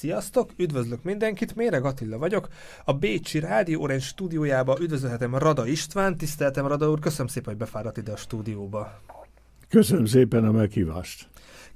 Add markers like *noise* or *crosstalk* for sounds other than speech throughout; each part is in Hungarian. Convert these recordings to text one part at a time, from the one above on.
Sziasztok, üdvözlök mindenkit, Méreg Attila vagyok. A Bécsi Rádió Orange stúdiójába üdvözölhetem Rada István. Tiszteltem Rada úr, köszönöm szépen, hogy befáradt ide a stúdióba. Köszönöm szépen a meghívást.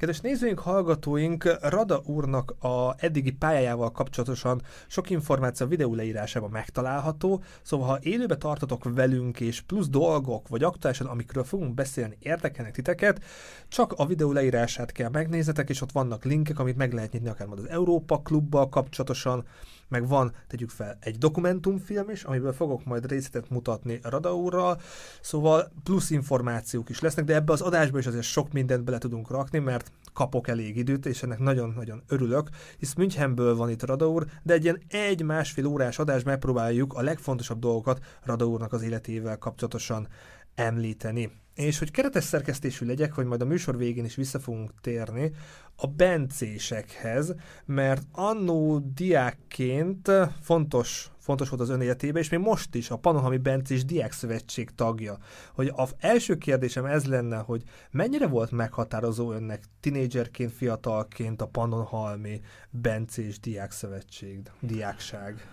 Kedves nézőink, hallgatóink, Rada úrnak a eddigi pályájával kapcsolatosan sok információ a videó leírásában megtalálható, szóval ha élőbe tartotok velünk, és plusz dolgok, vagy aktuálisan, amikről fogunk beszélni, érdekelnek titeket, csak a videó leírását kell megnéznetek, és ott vannak linkek, amit meg lehet nyitni akár az Európa Klubbal kapcsolatosan, meg van, tegyük fel, egy dokumentumfilm is, amiből fogok majd részletet mutatni Rada úrral, szóval plusz információk is lesznek, de ebbe az adásba is azért sok mindent bele tudunk rakni, mert kapok elég időt, és ennek nagyon-nagyon örülök, hisz Münchenből van itt Rada úr, de egy ilyen egy-másfél órás adás megpróbáljuk a legfontosabb dolgokat Rada úrnak az életével kapcsolatosan említeni. És hogy keretes szerkesztésű legyek, hogy majd a műsor végén is vissza fogunk térni a bencésekhez, mert annó diákként fontos, fontos volt az ön életében, és még most is a Panohami Bencés Diák Szövetség tagja. Hogy az első kérdésem ez lenne, hogy mennyire volt meghatározó önnek tinédzserként, fiatalként a Pannonhalmi Bencés Diák Szövetség, diákság?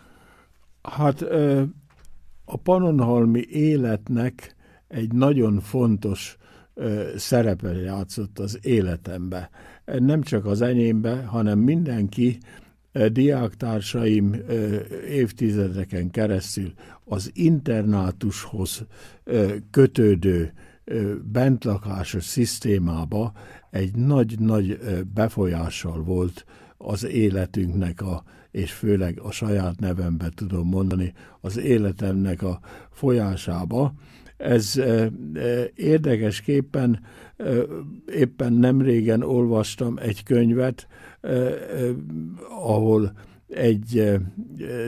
Hát a Pannonhalmi életnek egy nagyon fontos szerepe játszott az életembe. Nem csak az enyémbe, hanem mindenki, diáktársaim évtizedeken keresztül az internátushoz kötődő bentlakásos szisztémába egy nagy-nagy befolyással volt az életünknek a, és főleg a saját nevembe tudom mondani, az életemnek a folyásába. Ez érdekesképpen éppen nem régen olvastam egy könyvet, ahol egy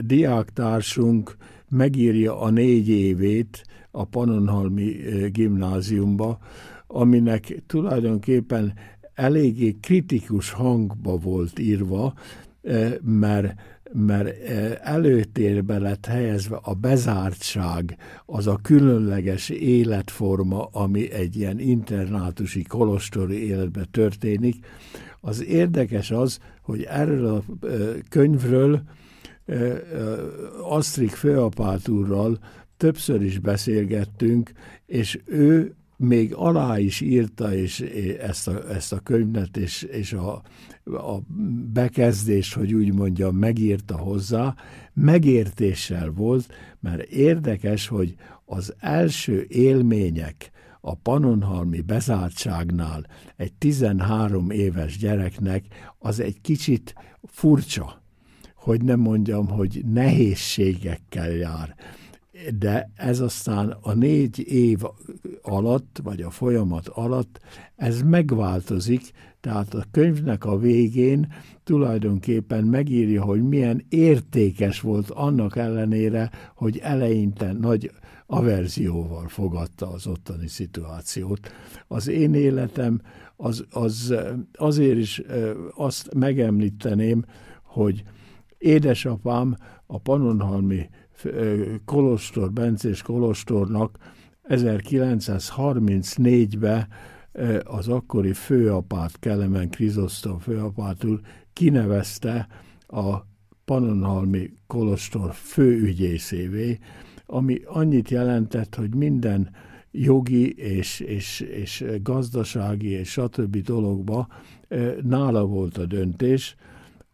diáktársunk megírja a négy évét a Panonhalmi gimnáziumba, aminek tulajdonképpen eléggé kritikus hangba volt írva, mert mert előtérbe lett helyezve a bezártság, az a különleges életforma, ami egy ilyen internátusi kolostori életben történik. Az érdekes az, hogy erről a könyvről Asztrik főapát úrral többször is beszélgettünk, és ő még alá is írta és ezt, a, ezt a könyvet, és, és a, a bekezdés, hogy úgy mondjam, megírta hozzá, megértéssel volt, mert érdekes, hogy az első élmények a panonhalmi bezártságnál egy 13 éves gyereknek az egy kicsit furcsa, hogy nem mondjam, hogy nehézségekkel jár. De ez aztán a négy év alatt, vagy a folyamat alatt, ez megváltozik, tehát a könyvnek a végén tulajdonképpen megírja, hogy milyen értékes volt annak ellenére, hogy eleinte nagy averzióval fogadta az ottani szituációt. Az én életem az, az azért is azt megemlíteném, hogy édesapám a Panonhalmi Kolostor, Bencés Kolostornak 1934-ben az akkori főapát, Kelemen Krizosztom főapát úr kinevezte a Panonhalmi Kolostor főügyészévé, ami annyit jelentett, hogy minden jogi és, és, és gazdasági és stb. dologba nála volt a döntés,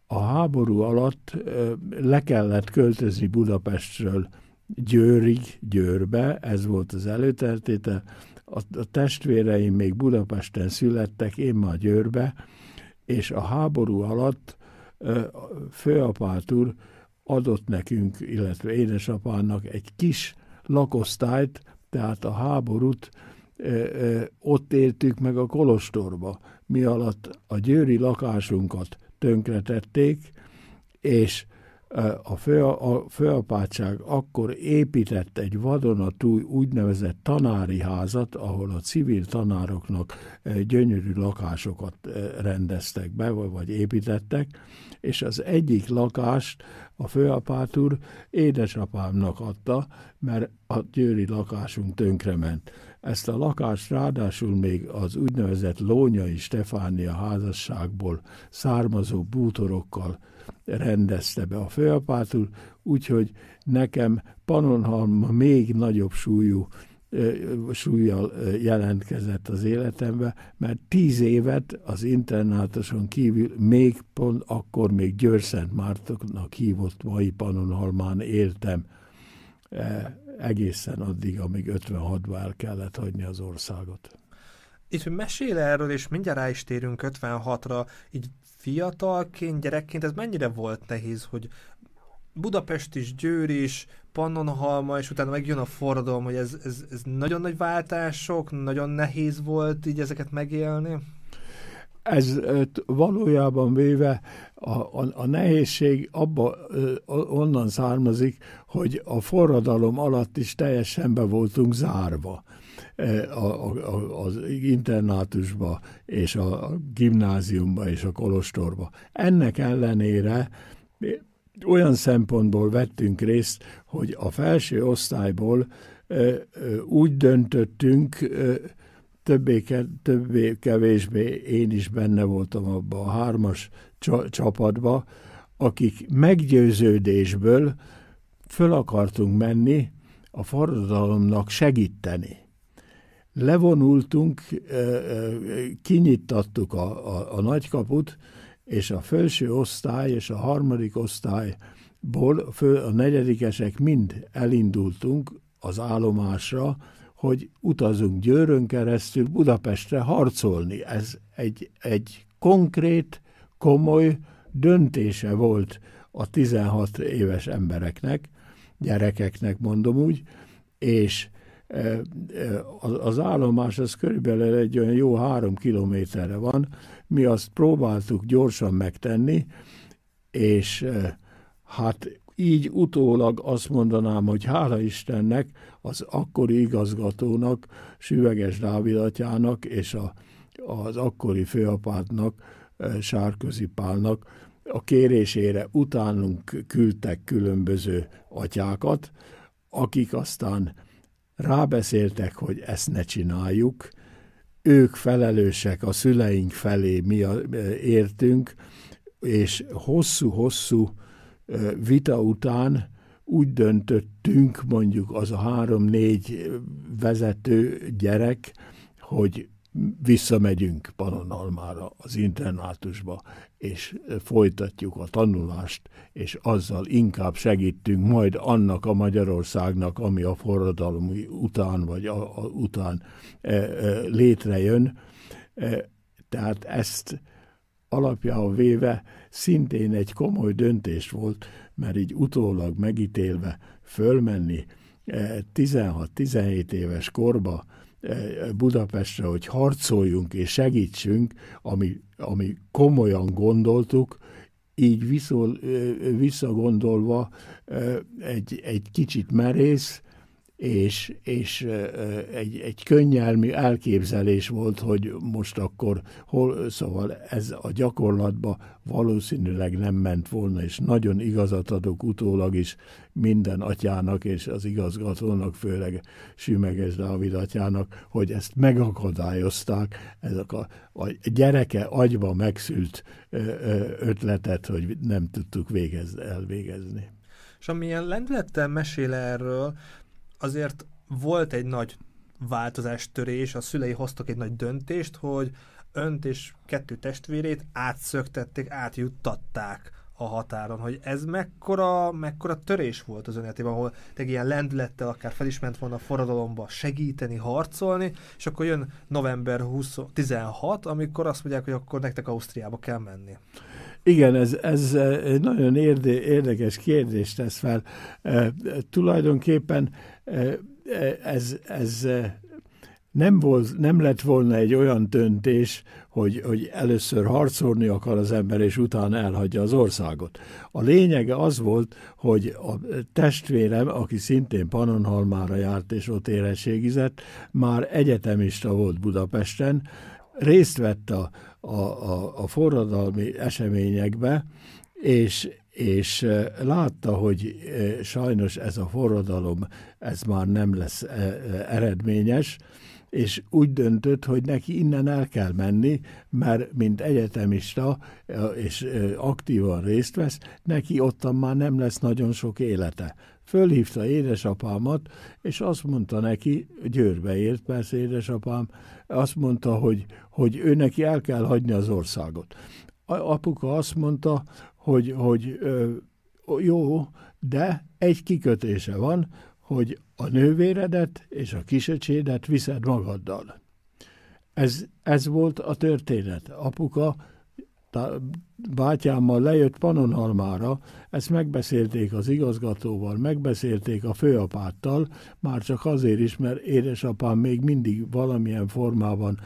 a háború alatt le kellett költözni Budapestről Győrig, Győrbe, ez volt az előtertéte. A, a testvéreim még Budapesten születtek, én már Győrbe, és a háború alatt főapát úr adott nekünk, illetve édesapának egy kis lakosztályt, tehát a háborút ott éltük meg a Kolostorba, mi alatt a győri lakásunkat tönkretették, és a, fő, a főapátság akkor épített egy vadonatúj úgynevezett tanári házat, ahol a civil tanároknak gyönyörű lakásokat rendeztek be, vagy építettek, és az egyik lakást a főapát úr édesapámnak adta, mert a győri lakásunk tönkrement. ezt a lakást ráadásul még az úgynevezett Lónyai Stefánia házasságból származó bútorokkal rendezte be a főapátul, úgyhogy nekem Pannonhalma még nagyobb súlyú súlyjal jelentkezett az életembe, mert tíz évet az internátuson kívül még pont akkor még Győrszent Mártoknak hívott mai Pannonhalmán éltem egészen addig, amíg 56-ban el kellett hagyni az országot. Itt mesél erről, és mindjárt rá is térünk 56-ra, így fiatalként, gyerekként ez mennyire volt nehéz, hogy Budapest is, Győr is, Pannonhalma, és utána megjön a forradalom, hogy ez, ez, ez nagyon nagy váltások, nagyon nehéz volt így ezeket megélni? Ez valójában véve a, a, a nehézség abba, onnan származik, hogy a forradalom alatt is teljesen be voltunk zárva a, a, az internátusba, és a gimnáziumba, és a kolostorba. Ennek ellenére olyan szempontból vettünk részt, hogy a felső osztályból úgy döntöttünk, többé, többé kevésbé én is benne voltam abban a hármas csapatba, akik meggyőződésből föl akartunk menni a forradalomnak segíteni. Levonultunk, kinyittattuk a, a, a nagykaput, és a felső osztály és a harmadik osztályból a negyedikesek mind elindultunk az állomásra, hogy utazunk Győrön keresztül Budapestre harcolni. Ez egy, egy konkrét, komoly döntése volt a 16 éves embereknek, gyerekeknek mondom úgy, és e, e, az állomás az körülbelül egy olyan jó három kilométerre van, mi azt próbáltuk gyorsan megtenni, és e, hát így utólag azt mondanám, hogy hála Istennek, az akkori igazgatónak, Süveges Dávid atyának és a, az akkori főapátnak, e, Sárközi Pálnak a kérésére utánunk küldtek különböző atyákat, akik aztán rábeszéltek, hogy ezt ne csináljuk, ők felelősek a szüleink felé, mi a, e, értünk, és hosszú-hosszú vita után úgy döntöttünk, mondjuk az a három-négy vezető gyerek, hogy visszamegyünk Panonalmára, az internátusba, és folytatjuk a tanulást, és azzal inkább segítünk majd annak a Magyarországnak, ami a forradalom után, vagy a, a, után e, e, létrejön. E, tehát ezt alapjául véve szintén egy komoly döntés volt, mert így utólag megítélve fölmenni 16-17 éves korba Budapestre, hogy harcoljunk és segítsünk, ami, ami komolyan gondoltuk, így viszol, eh, visszagondolva eh, egy, egy kicsit merész, és, és egy, egy könnyelmi elképzelés volt, hogy most akkor hol, szóval ez a gyakorlatba valószínűleg nem ment volna, és nagyon igazat adok utólag is minden atyának és az igazgatónak, főleg Sümeges Dávid atyának, hogy ezt megakadályozták, ezek a, a gyereke agyba megszült ötletet, hogy nem tudtuk végez, elvégezni. És amilyen lendülettel mesél erről, azért volt egy nagy változástörés, a szülei hoztak egy nagy döntést, hogy önt és kettő testvérét átszöktették, átjuttatták a határon, hogy ez mekkora, mekkora törés volt az önetében, ahol egy ilyen lendülettel akár felisment volna a forradalomba segíteni, harcolni, és akkor jön november 20, 16, amikor azt mondják, hogy akkor nektek Ausztriába kell menni. Igen, ez, ez egy nagyon érde, érdekes kérdést tesz fel. E, tulajdonképpen e, ez, ez nem, volt, nem lett volna egy olyan döntés, hogy, hogy először harcolni akar az ember, és utána elhagyja az országot. A lényege az volt, hogy a testvérem, aki szintén Pannonhalmára járt és ott érettségizett, már egyetemista volt Budapesten, részt vett a, a, a, a forradalmi eseményekbe, és, és látta, hogy sajnos ez a forradalom ez már nem lesz eredményes, és úgy döntött, hogy neki innen el kell menni, mert mint egyetemista és aktívan részt vesz, neki ottan már nem lesz nagyon sok élete. Fölhívta édesapámat, és azt mondta neki, Győrbe ért persze édesapám, azt mondta, hogy, hogy ő neki el kell hagyni az országot. A, apuka azt mondta, hogy, hogy ö, jó, de egy kikötése van, hogy a nővéredet és a kisöcsédet viszed magaddal. Ez, ez volt a történet. Apuka bátyámmal lejött Panonhalmára, ezt megbeszélték az igazgatóval, megbeszélték a főapáttal, már csak azért is, mert édesapám még mindig valamilyen formában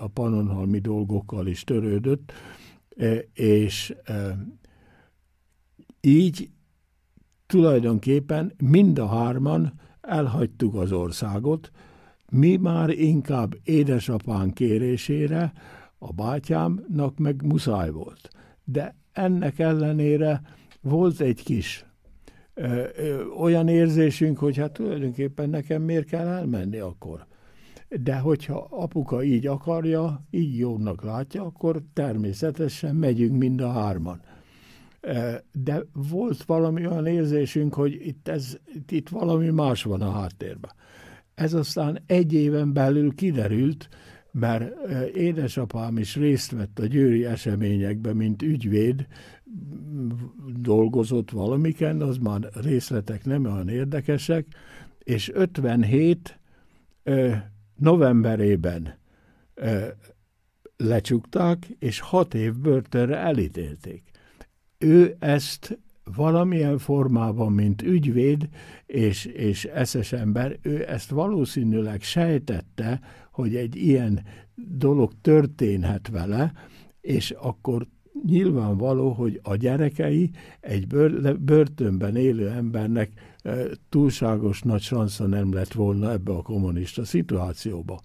a panonhalmi dolgokkal is törődött, és így tulajdonképpen mind a hárman elhagytuk az országot, mi már inkább édesapán kérésére, a bátyámnak meg muszáj volt. De ennek ellenére volt egy kis ö, ö, olyan érzésünk, hogy hát tulajdonképpen nekem miért kell elmenni akkor. De hogyha apuka így akarja, így jónak látja, akkor természetesen megyünk mind a hárman. De volt valami olyan érzésünk, hogy itt, ez, itt valami más van a háttérben. Ez aztán egy éven belül kiderült, mert édesapám is részt vett a győri eseményekben, mint ügyvéd, dolgozott valamiken, az már részletek nem olyan érdekesek, és 57 novemberében lecsukták, és hat év börtönre elítélték. Ő ezt valamilyen formában, mint ügyvéd és, és eszes ember, ő ezt valószínűleg sejtette, hogy egy ilyen dolog történhet vele, és akkor nyilvánvaló, hogy a gyerekei egy bör, börtönben élő embernek túlságos nagy sansza nem lett volna ebbe a kommunista szituációba.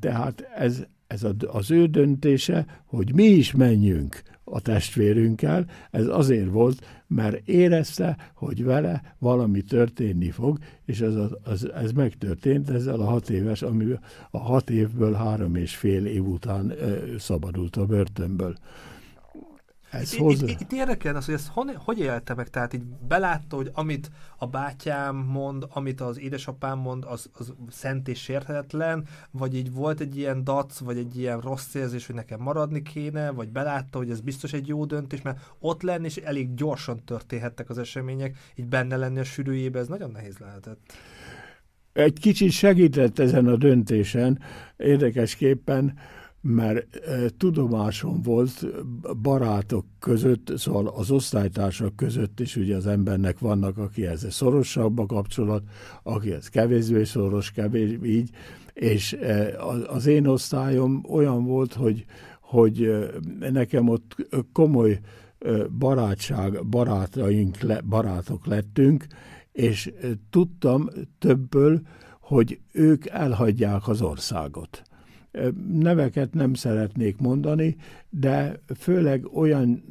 Tehát ez, ez az ő döntése, hogy mi is menjünk a testvérünkkel, ez azért volt, mert érezte, hogy vele valami történni fog, és ez, az, ez megtörtént ezzel a hat éves, ami a hat évből három és fél év után ö, szabadult a börtönből. Ez itt, hozzá... itt, itt érdekelne az, hogy ezt hon, hogy élte meg? Tehát így belátta, hogy amit a bátyám mond, amit az édesapám mond, az, az szent és sérthetetlen, vagy így volt egy ilyen dac, vagy egy ilyen rossz érzés, hogy nekem maradni kéne, vagy belátta, hogy ez biztos egy jó döntés, mert ott lenni, és elég gyorsan történhettek az események, így benne lenni a sűrűjébe, ez nagyon nehéz lehetett. Egy kicsit segített ezen a döntésen, érdekesképpen, mert tudomásom volt barátok között, szóval az osztálytársak között is, ugye az embernek vannak, aki ez szorosabb a kapcsolat, aki ez kevésbé szoros, kevésbé így, és az én osztályom olyan volt, hogy, hogy nekem ott komoly barátság, barátaink, barátok lettünk, és tudtam többből, hogy ők elhagyják az országot neveket nem szeretnék mondani, de főleg olyan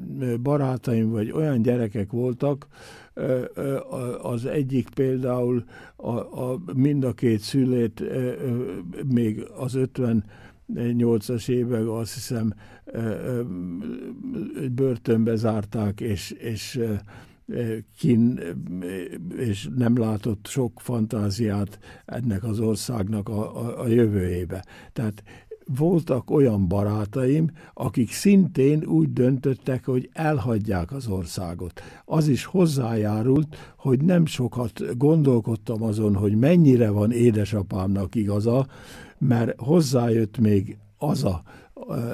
barátaim vagy olyan gyerekek voltak, az egyik például a, a, mind a két szülét még az 50 8-as évek azt hiszem börtönbe zárták, és, és kin, és nem látott sok fantáziát ennek az országnak a, a, a jövőjébe. Tehát voltak olyan barátaim, akik szintén úgy döntöttek, hogy elhagyják az országot. Az is hozzájárult, hogy nem sokat gondolkodtam azon, hogy mennyire van édesapámnak igaza, mert hozzájött még az a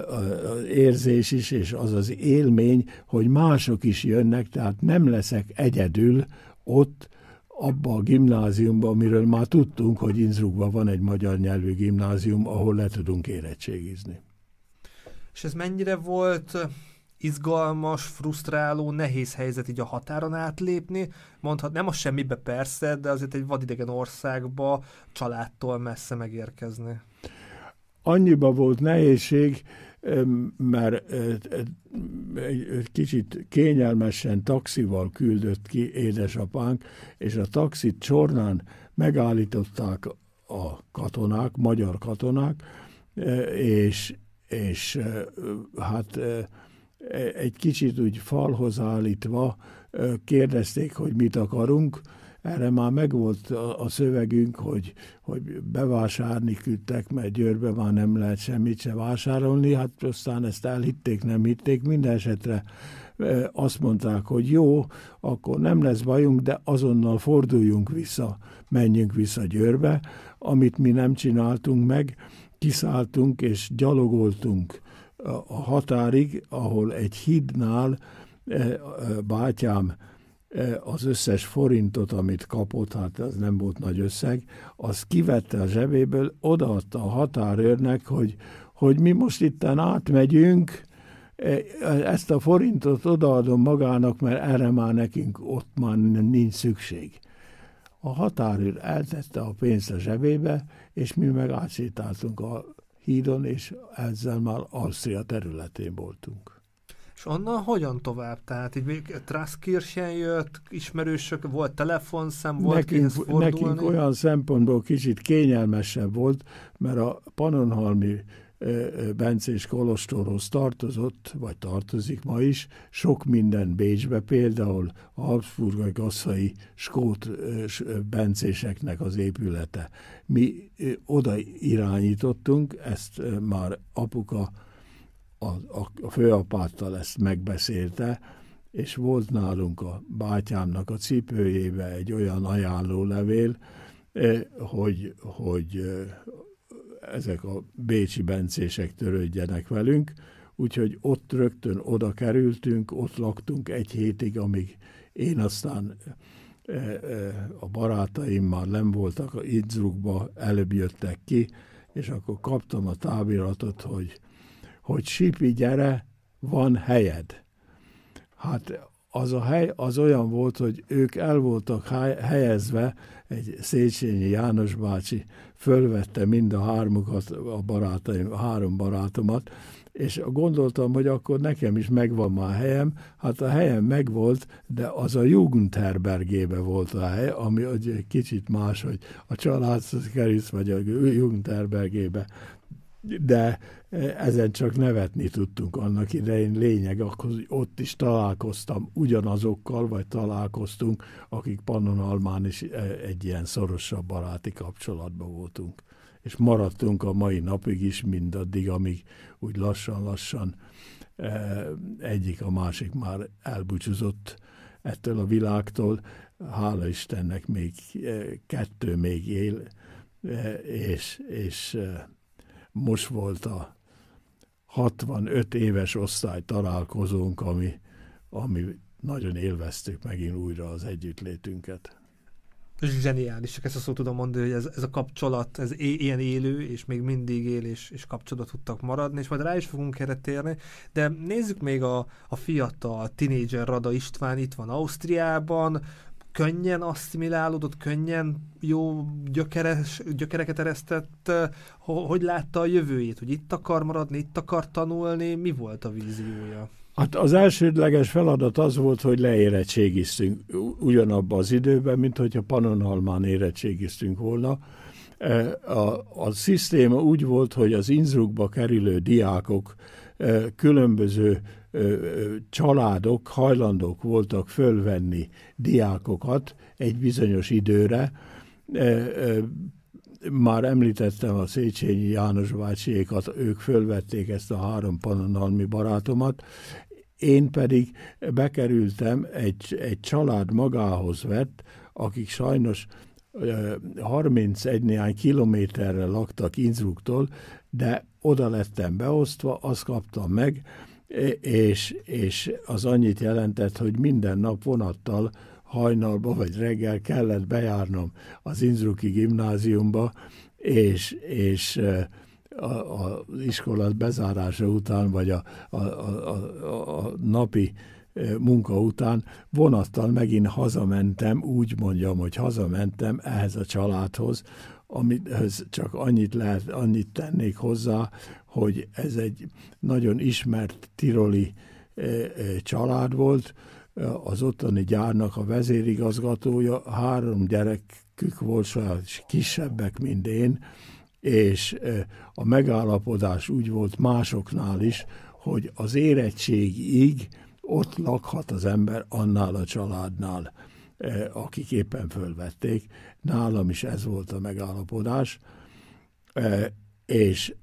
az érzés is, és az az élmény, hogy mások is jönnek, tehát nem leszek egyedül ott, abba a gimnáziumba, amiről már tudtunk, hogy Innsbruckban van egy magyar nyelvű gimnázium, ahol le tudunk érettségizni. És ez mennyire volt izgalmas, frusztráló, nehéz helyzet így a határon átlépni. Mondhat, nem a semmibe persze, de azért egy vadidegen országba családtól messze megérkezni annyiba volt nehézség, mert egy kicsit kényelmesen taxival küldött ki édesapánk, és a taxit csornán megállították a katonák, magyar katonák, és, és hát egy kicsit úgy falhoz állítva kérdezték, hogy mit akarunk, erre már megvolt a, szövegünk, hogy, hogy bevásárni küldtek, mert Győrbe már nem lehet semmit se vásárolni, hát aztán ezt elhitték, nem hitték, minden esetre azt mondták, hogy jó, akkor nem lesz bajunk, de azonnal forduljunk vissza, menjünk vissza Győrbe, amit mi nem csináltunk meg, kiszálltunk és gyalogoltunk a határig, ahol egy hídnál bátyám az összes forintot, amit kapott, hát ez nem volt nagy összeg, az kivette a zsebéből, odaadta a határőrnek, hogy, hogy mi most itten átmegyünk, ezt a forintot odaadom magának, mert erre már nekünk ott már nincs szükség. A határőr eltette a pénzt a zsebébe, és mi meg átsétáltunk a hídon, és ezzel már Ausztria területén voltunk. És onnan hogyan tovább? Tehát így még Traskirchen jött, ismerősök, volt telefonszem, volt nekünk, fordulni? Nekünk olyan szempontból kicsit kényelmesebb volt, mert a Panonhalmi Bencés Kolostorhoz tartozott, vagy tartozik ma is, sok minden Bécsbe, például a Habsburgai Gasszai Skót Bencéseknek az épülete. Mi oda irányítottunk, ezt már apuka a, a, a főapáttal ezt megbeszélte, és volt nálunk a bátyámnak a cipőjébe egy olyan ajánlólevél, hogy, hogy ezek a bécsi bencések törődjenek velünk, úgyhogy ott rögtön oda kerültünk, ott laktunk egy hétig, amíg én aztán e, e, a barátaim már nem voltak a Innsbruckba, előbb jöttek ki, és akkor kaptam a tábiratot, hogy, hogy Sipi, gyere, van helyed. Hát az a hely az olyan volt, hogy ők el voltak helyezve, egy Széchenyi János bácsi fölvette mind a hármukat, a barátaim, a három barátomat, és gondoltam, hogy akkor nekem is megvan már helyem. Hát a helyem megvolt, de az a Jugendherbergébe volt a hely, ami egy kicsit más, hogy a kerülsz, vagy a Jugendherbergébe de e, ezen csak nevetni tudtunk annak idején. Lényeg, akkor ott is találkoztam ugyanazokkal, vagy találkoztunk, akik Pannonhalmán is e, egy ilyen szorosabb baráti kapcsolatban voltunk. És maradtunk a mai napig is, mindaddig, amíg úgy lassan-lassan e, egyik a másik már elbúcsúzott ettől a világtól. Hála Istennek még kettő még él, és, és most volt a 65 éves osztály találkozónk, ami, ami nagyon élveztük megint újra az együttlétünket. Zseniális, csak ezt a szót tudom mondani, hogy ez, ez a kapcsolat, ez é, ilyen élő, és még mindig él, és, és kapcsolat tudtak maradni, és majd rá is fogunk erre térni, de nézzük még a, a fiatal, tinédzser Rada István, itt van Ausztriában, könnyen asszimilálódott, könnyen jó gyökeres, gyökereket eresztett, hogy látta a jövőjét, hogy itt akar maradni, itt akar tanulni, mi volt a víziója? Hát az elsődleges feladat az volt, hogy leérettségiztünk ugyanabban az időben, mint hogyha Panonhalmán érettségiztünk volna. A, a szisztéma úgy volt, hogy az Innsbruckba kerülő diákok különböző családok hajlandók voltak fölvenni diákokat egy bizonyos időre. Már említettem a Széchenyi János bácsiékat, ők fölvették ezt a három panonalmi barátomat, én pedig bekerültem, egy, egy család magához vett, akik sajnos 31 néhány kilométerre laktak Innsbrucktól, de oda lettem beosztva, azt kaptam meg, és, és az annyit jelentett, hogy minden nap vonattal hajnalba vagy reggel kellett bejárnom az Innsbrucki gimnáziumba, és, és az iskola bezárása után, vagy a, a, a, a, a napi munka után vonattal megint hazamentem, úgy mondjam, hogy hazamentem ehhez a családhoz, amihez csak annyit lehet, annyit tennék hozzá, hogy ez egy nagyon ismert tiroli család volt, az ottani gyárnak a vezérigazgatója, három gyerekük volt, saját kisebbek, mint én, és a megállapodás úgy volt másoknál is, hogy az érettségig ott lakhat az ember annál a családnál, akik éppen fölvették. Nálam is ez volt a megállapodás, és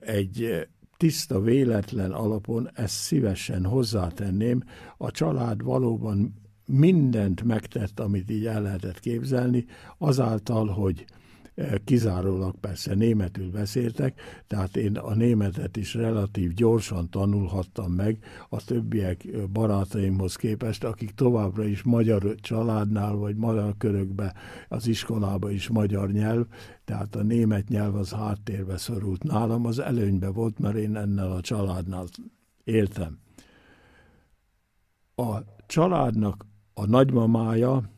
egy tiszta, véletlen alapon ezt szívesen hozzátenném. A család valóban mindent megtett, amit így el lehetett képzelni, azáltal, hogy kizárólag persze németül beszéltek, tehát én a németet is relatív gyorsan tanulhattam meg a többiek barátaimhoz képest, akik továbbra is magyar családnál vagy magyar körökbe az iskolába is magyar nyelv, tehát a német nyelv az háttérbe szorult. Nálam az előnybe volt, mert én ennel a családnál éltem. A családnak a nagymamája,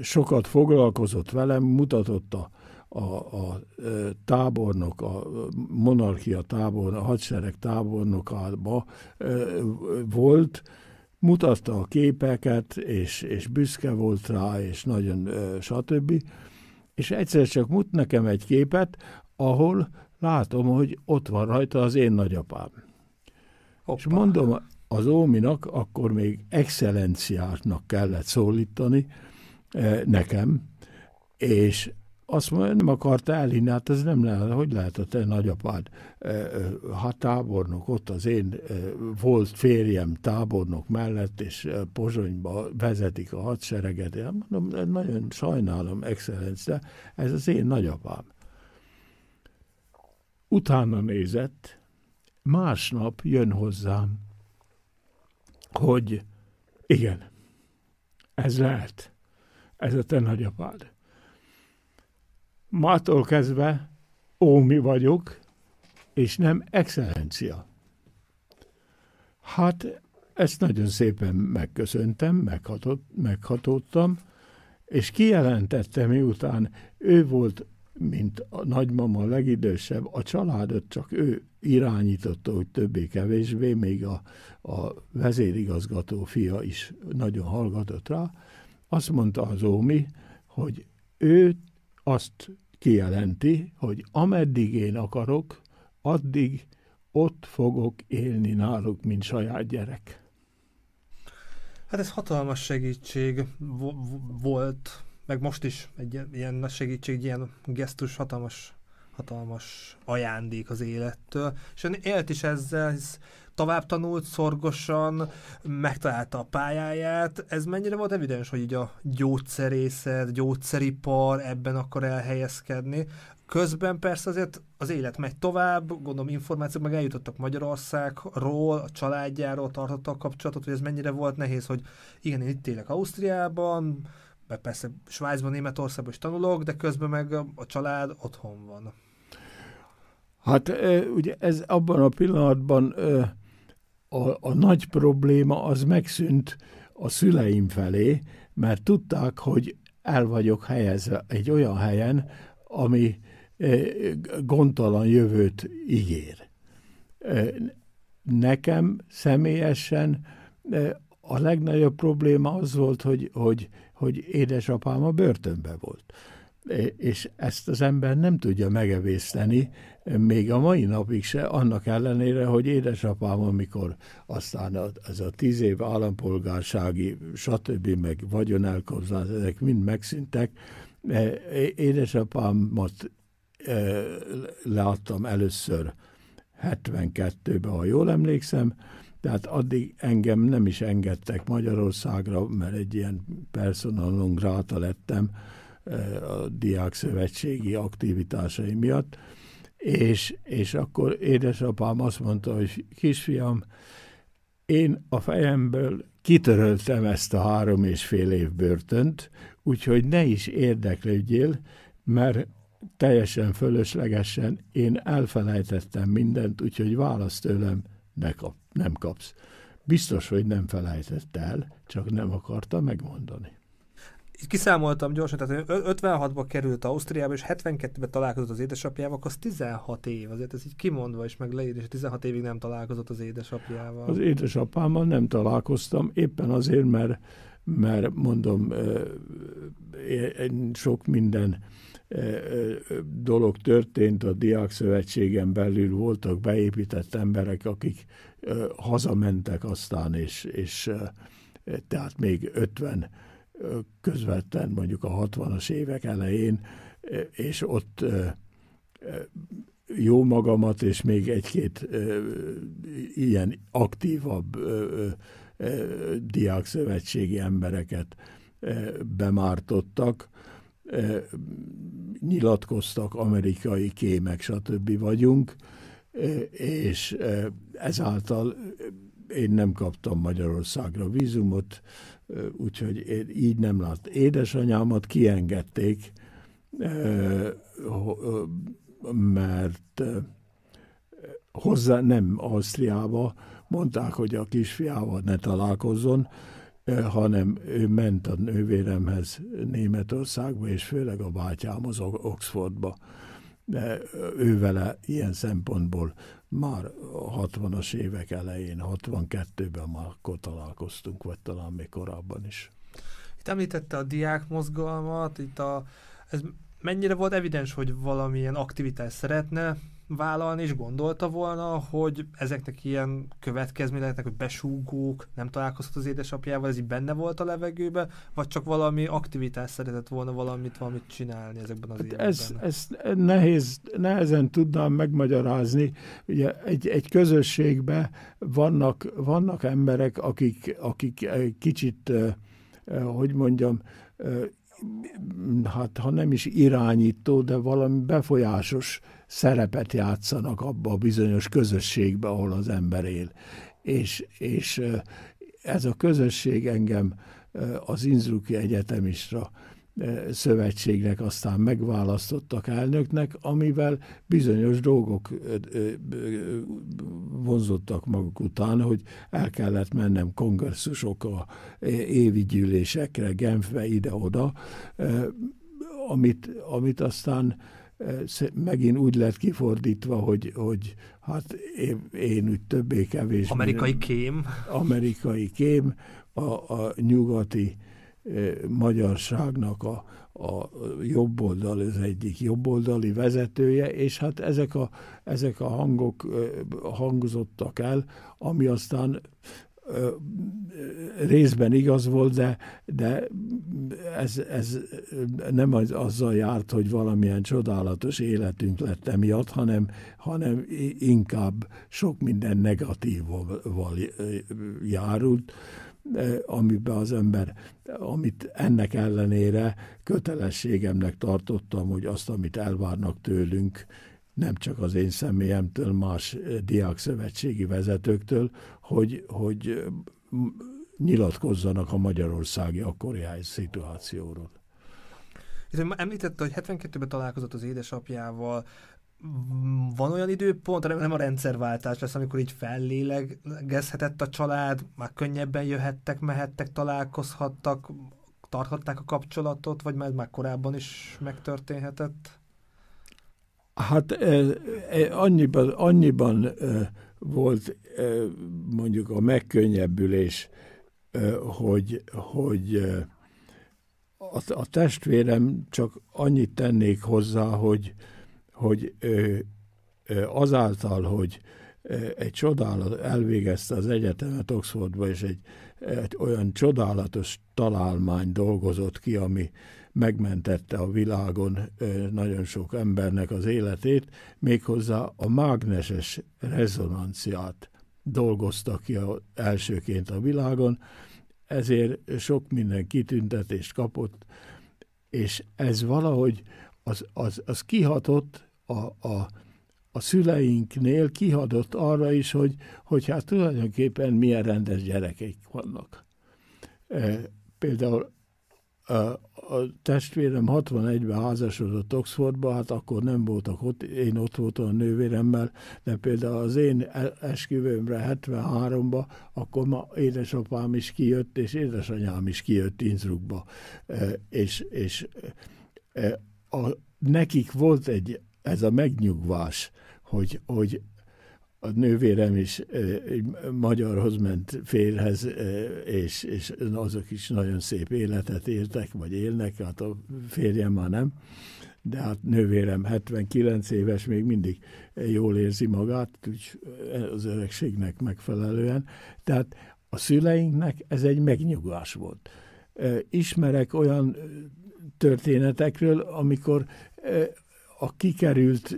sokat foglalkozott velem, mutatott a, a, a tábornok, a monarchia tábor, a hadsereg tábornokába volt, mutatta a képeket, és, és büszke volt rá, és nagyon stb. És egyszer csak mut nekem egy képet, ahol látom, hogy ott van rajta az én nagyapám. Hoppa. És mondom az Óminak, akkor még excellenciásnak kellett szólítani, nekem, és azt mondja, nem akarta elhinni, hát ez nem lehet, hogy lehet a te nagyapád ha tábornok, ott az én volt férjem tábornok mellett, és Pozsonyba vezetik a hadsereget. Én mondom, nagyon sajnálom, excellenc, de ez az én nagyapám. Utána nézett, másnap jön hozzám, hogy igen, ez lehet ez a te nagyapád. Mától kezdve ómi vagyok, és nem excellencia. Hát ezt nagyon szépen megköszöntem, meghatott, meghatódtam, és kijelentette miután ő volt, mint a nagymama legidősebb, a családot csak ő irányította, hogy többé-kevésbé, még a, a vezérigazgató fia is nagyon hallgatott rá, azt mondta az Ómi, hogy ő azt kijelenti, hogy ameddig én akarok, addig ott fogok élni náluk, mint saját gyerek. Hát ez hatalmas segítség volt, meg most is egy ilyen segítség, egy ilyen gesztus, hatalmas, hatalmas ajándék az élettől. És ön élt is ezzel, hisz tovább tanult szorgosan, megtalálta a pályáját. Ez mennyire volt evidens, hogy így a gyógyszerészet, gyógyszeripar ebben akar elhelyezkedni? Közben persze azért az élet megy tovább, gondolom információk meg eljutottak Magyarországról, a családjáról tartotta a kapcsolatot, hogy ez mennyire volt nehéz, hogy igen, én itt élek Ausztriában, meg persze Svájcban, Németországban is tanulok, de közben meg a család otthon van. Hát ugye ez abban a pillanatban a, a nagy probléma az megszűnt a szüleim felé, mert tudták, hogy el vagyok helyezve egy olyan helyen, ami gondtalan jövőt ígér. Nekem személyesen a legnagyobb probléma az volt, hogy, hogy, hogy édesapám a börtönbe volt. És ezt az ember nem tudja megevészteni, még a mai napig se, annak ellenére, hogy édesapám, amikor aztán ez a tíz év állampolgársági, stb. meg vagyonelkozás, ezek mind megszűntek, édesapámat leadtam először 72-ben, ha jól emlékszem, tehát addig engem nem is engedtek Magyarországra, mert egy ilyen personal non lettem e, a diák szövetségi aktivitásai miatt, és, és akkor édesapám azt mondta, hogy kisfiam, én a fejemből kitöröltem ezt a három és fél év börtönt, úgyhogy ne is érdeklődjél, mert teljesen fölöslegesen én elfelejtettem mindent, úgyhogy választ tőlem ne kap, nem kapsz. Biztos, hogy nem felejtett el, csak nem akarta megmondani kiszámoltam gyorsan, tehát 56-ba került Ausztriába, és 72-ben találkozott az édesapjával, akkor az 16 év, azért ez így kimondva is meg leír, és 16 évig nem találkozott az édesapjával. Az édesapámmal nem találkoztam, éppen azért, mert, mert mondom, sok minden dolog történt, a Diák Szövetségen belül voltak beépített emberek, akik hazamentek aztán, és, és tehát még 50 közvetlen mondjuk a 60-as évek elején, és ott jó magamat, és még egy-két ilyen aktívabb diákszövetségi embereket bemártottak, nyilatkoztak, amerikai kémek, stb. vagyunk, és ezáltal én nem kaptam Magyarországra vízumot, úgyhogy én így nem lát. Édesanyámat kiengedték, mert hozzá nem Ausztriába, mondták, hogy a kisfiával ne találkozzon, hanem ő ment a nővéremhez Németországba, és főleg a bátyámhoz Oxfordba. De ő vele ilyen szempontból már 60-as évek elején, 62-ben már akkor találkoztunk, vagy talán még korábban is. Itt említette a diák mozgalmat, itt a, ez mennyire volt evidens, hogy valamilyen aktivitást szeretne vállalni, és gondolta volna, hogy ezeknek ilyen következményeknek, hogy besúgók, nem találkozhat az édesapjával, ez így benne volt a levegőben, vagy csak valami aktivitás szeretett volna valamit, valamit csinálni ezekben az hát években? Ez, ez nehéz, nehezen tudnám megmagyarázni. Ugye egy, egy közösségben vannak, vannak emberek, akik, akik kicsit, hogy mondjam, hát ha nem is irányító, de valami befolyásos szerepet játszanak abba a bizonyos közösségbe, ahol az ember él. És, és ez a közösség engem az Innsbrucki Egyetemistra szövetségnek aztán megválasztottak elnöknek, amivel bizonyos dolgok vonzottak maguk után, hogy el kellett mennem kongresszusokra, évi gyűlésekre, Genfbe, ide-oda, amit, amit aztán megint úgy lett kifordítva, hogy, hogy hát én, én úgy többé-kevésbé... Amerikai kém. Amerikai kém, a, a nyugati magyarságnak a, a jobb oldal, az egyik jobboldali vezetője, és hát ezek a, ezek a hangok hangzottak el, ami aztán részben igaz volt, de, de ez, ez nem az, azzal járt, hogy valamilyen csodálatos életünk lett emiatt, hanem, hanem inkább sok minden negatívval járult amiben az ember, amit ennek ellenére kötelességemnek tartottam, hogy azt, amit elvárnak tőlünk, nem csak az én személyemtől, más diákszövetségi vezetőktől, hogy, hogy nyilatkozzanak a magyarországi akkori szituációról. Említette, hogy 72-ben találkozott az édesapjával, van olyan időpont, nem a rendszerváltás lesz, amikor így fellélegezhetett a család, már könnyebben jöhettek, mehettek, találkozhattak, tarthatták a kapcsolatot, vagy már, már korábban is megtörténhetett? Hát annyiban, annyiban volt mondjuk a megkönnyebbülés, hogy, hogy a, a testvérem csak annyit tennék hozzá, hogy, hogy azáltal, hogy egy csodálat elvégezte az egyetemet Oxfordba, és egy, egy olyan csodálatos találmány dolgozott ki, ami megmentette a világon nagyon sok embernek az életét, méghozzá a mágneses rezonanciát dolgozta ki a, elsőként a világon, ezért sok minden kitüntetést kapott, és ez valahogy az, az, az kihatott a, a, a szüleinknél kihadott arra is, hogy, hogy hát tulajdonképpen milyen rendes gyerekeik vannak. E, például a testvérem 61-ben házasodott Oxfordba, hát akkor nem voltak ott, én ott voltam a nővéremmel, de például az én e- esküvőmre 73-ba, akkor ma édesapám is kijött, és édesanyám is kijött Innsbruckba, és, és a, nekik volt egy, ez a megnyugvás, hogy, hogy a nővérem is magyarhoz ment férhez, és, és azok is nagyon szép életet éltek, vagy élnek, hát a férjem már nem, de hát nővérem 79 éves, még mindig jól érzi magát, úgy az öregségnek megfelelően. Tehát a szüleinknek ez egy megnyugvás volt. Ismerek olyan történetekről, amikor a kikerült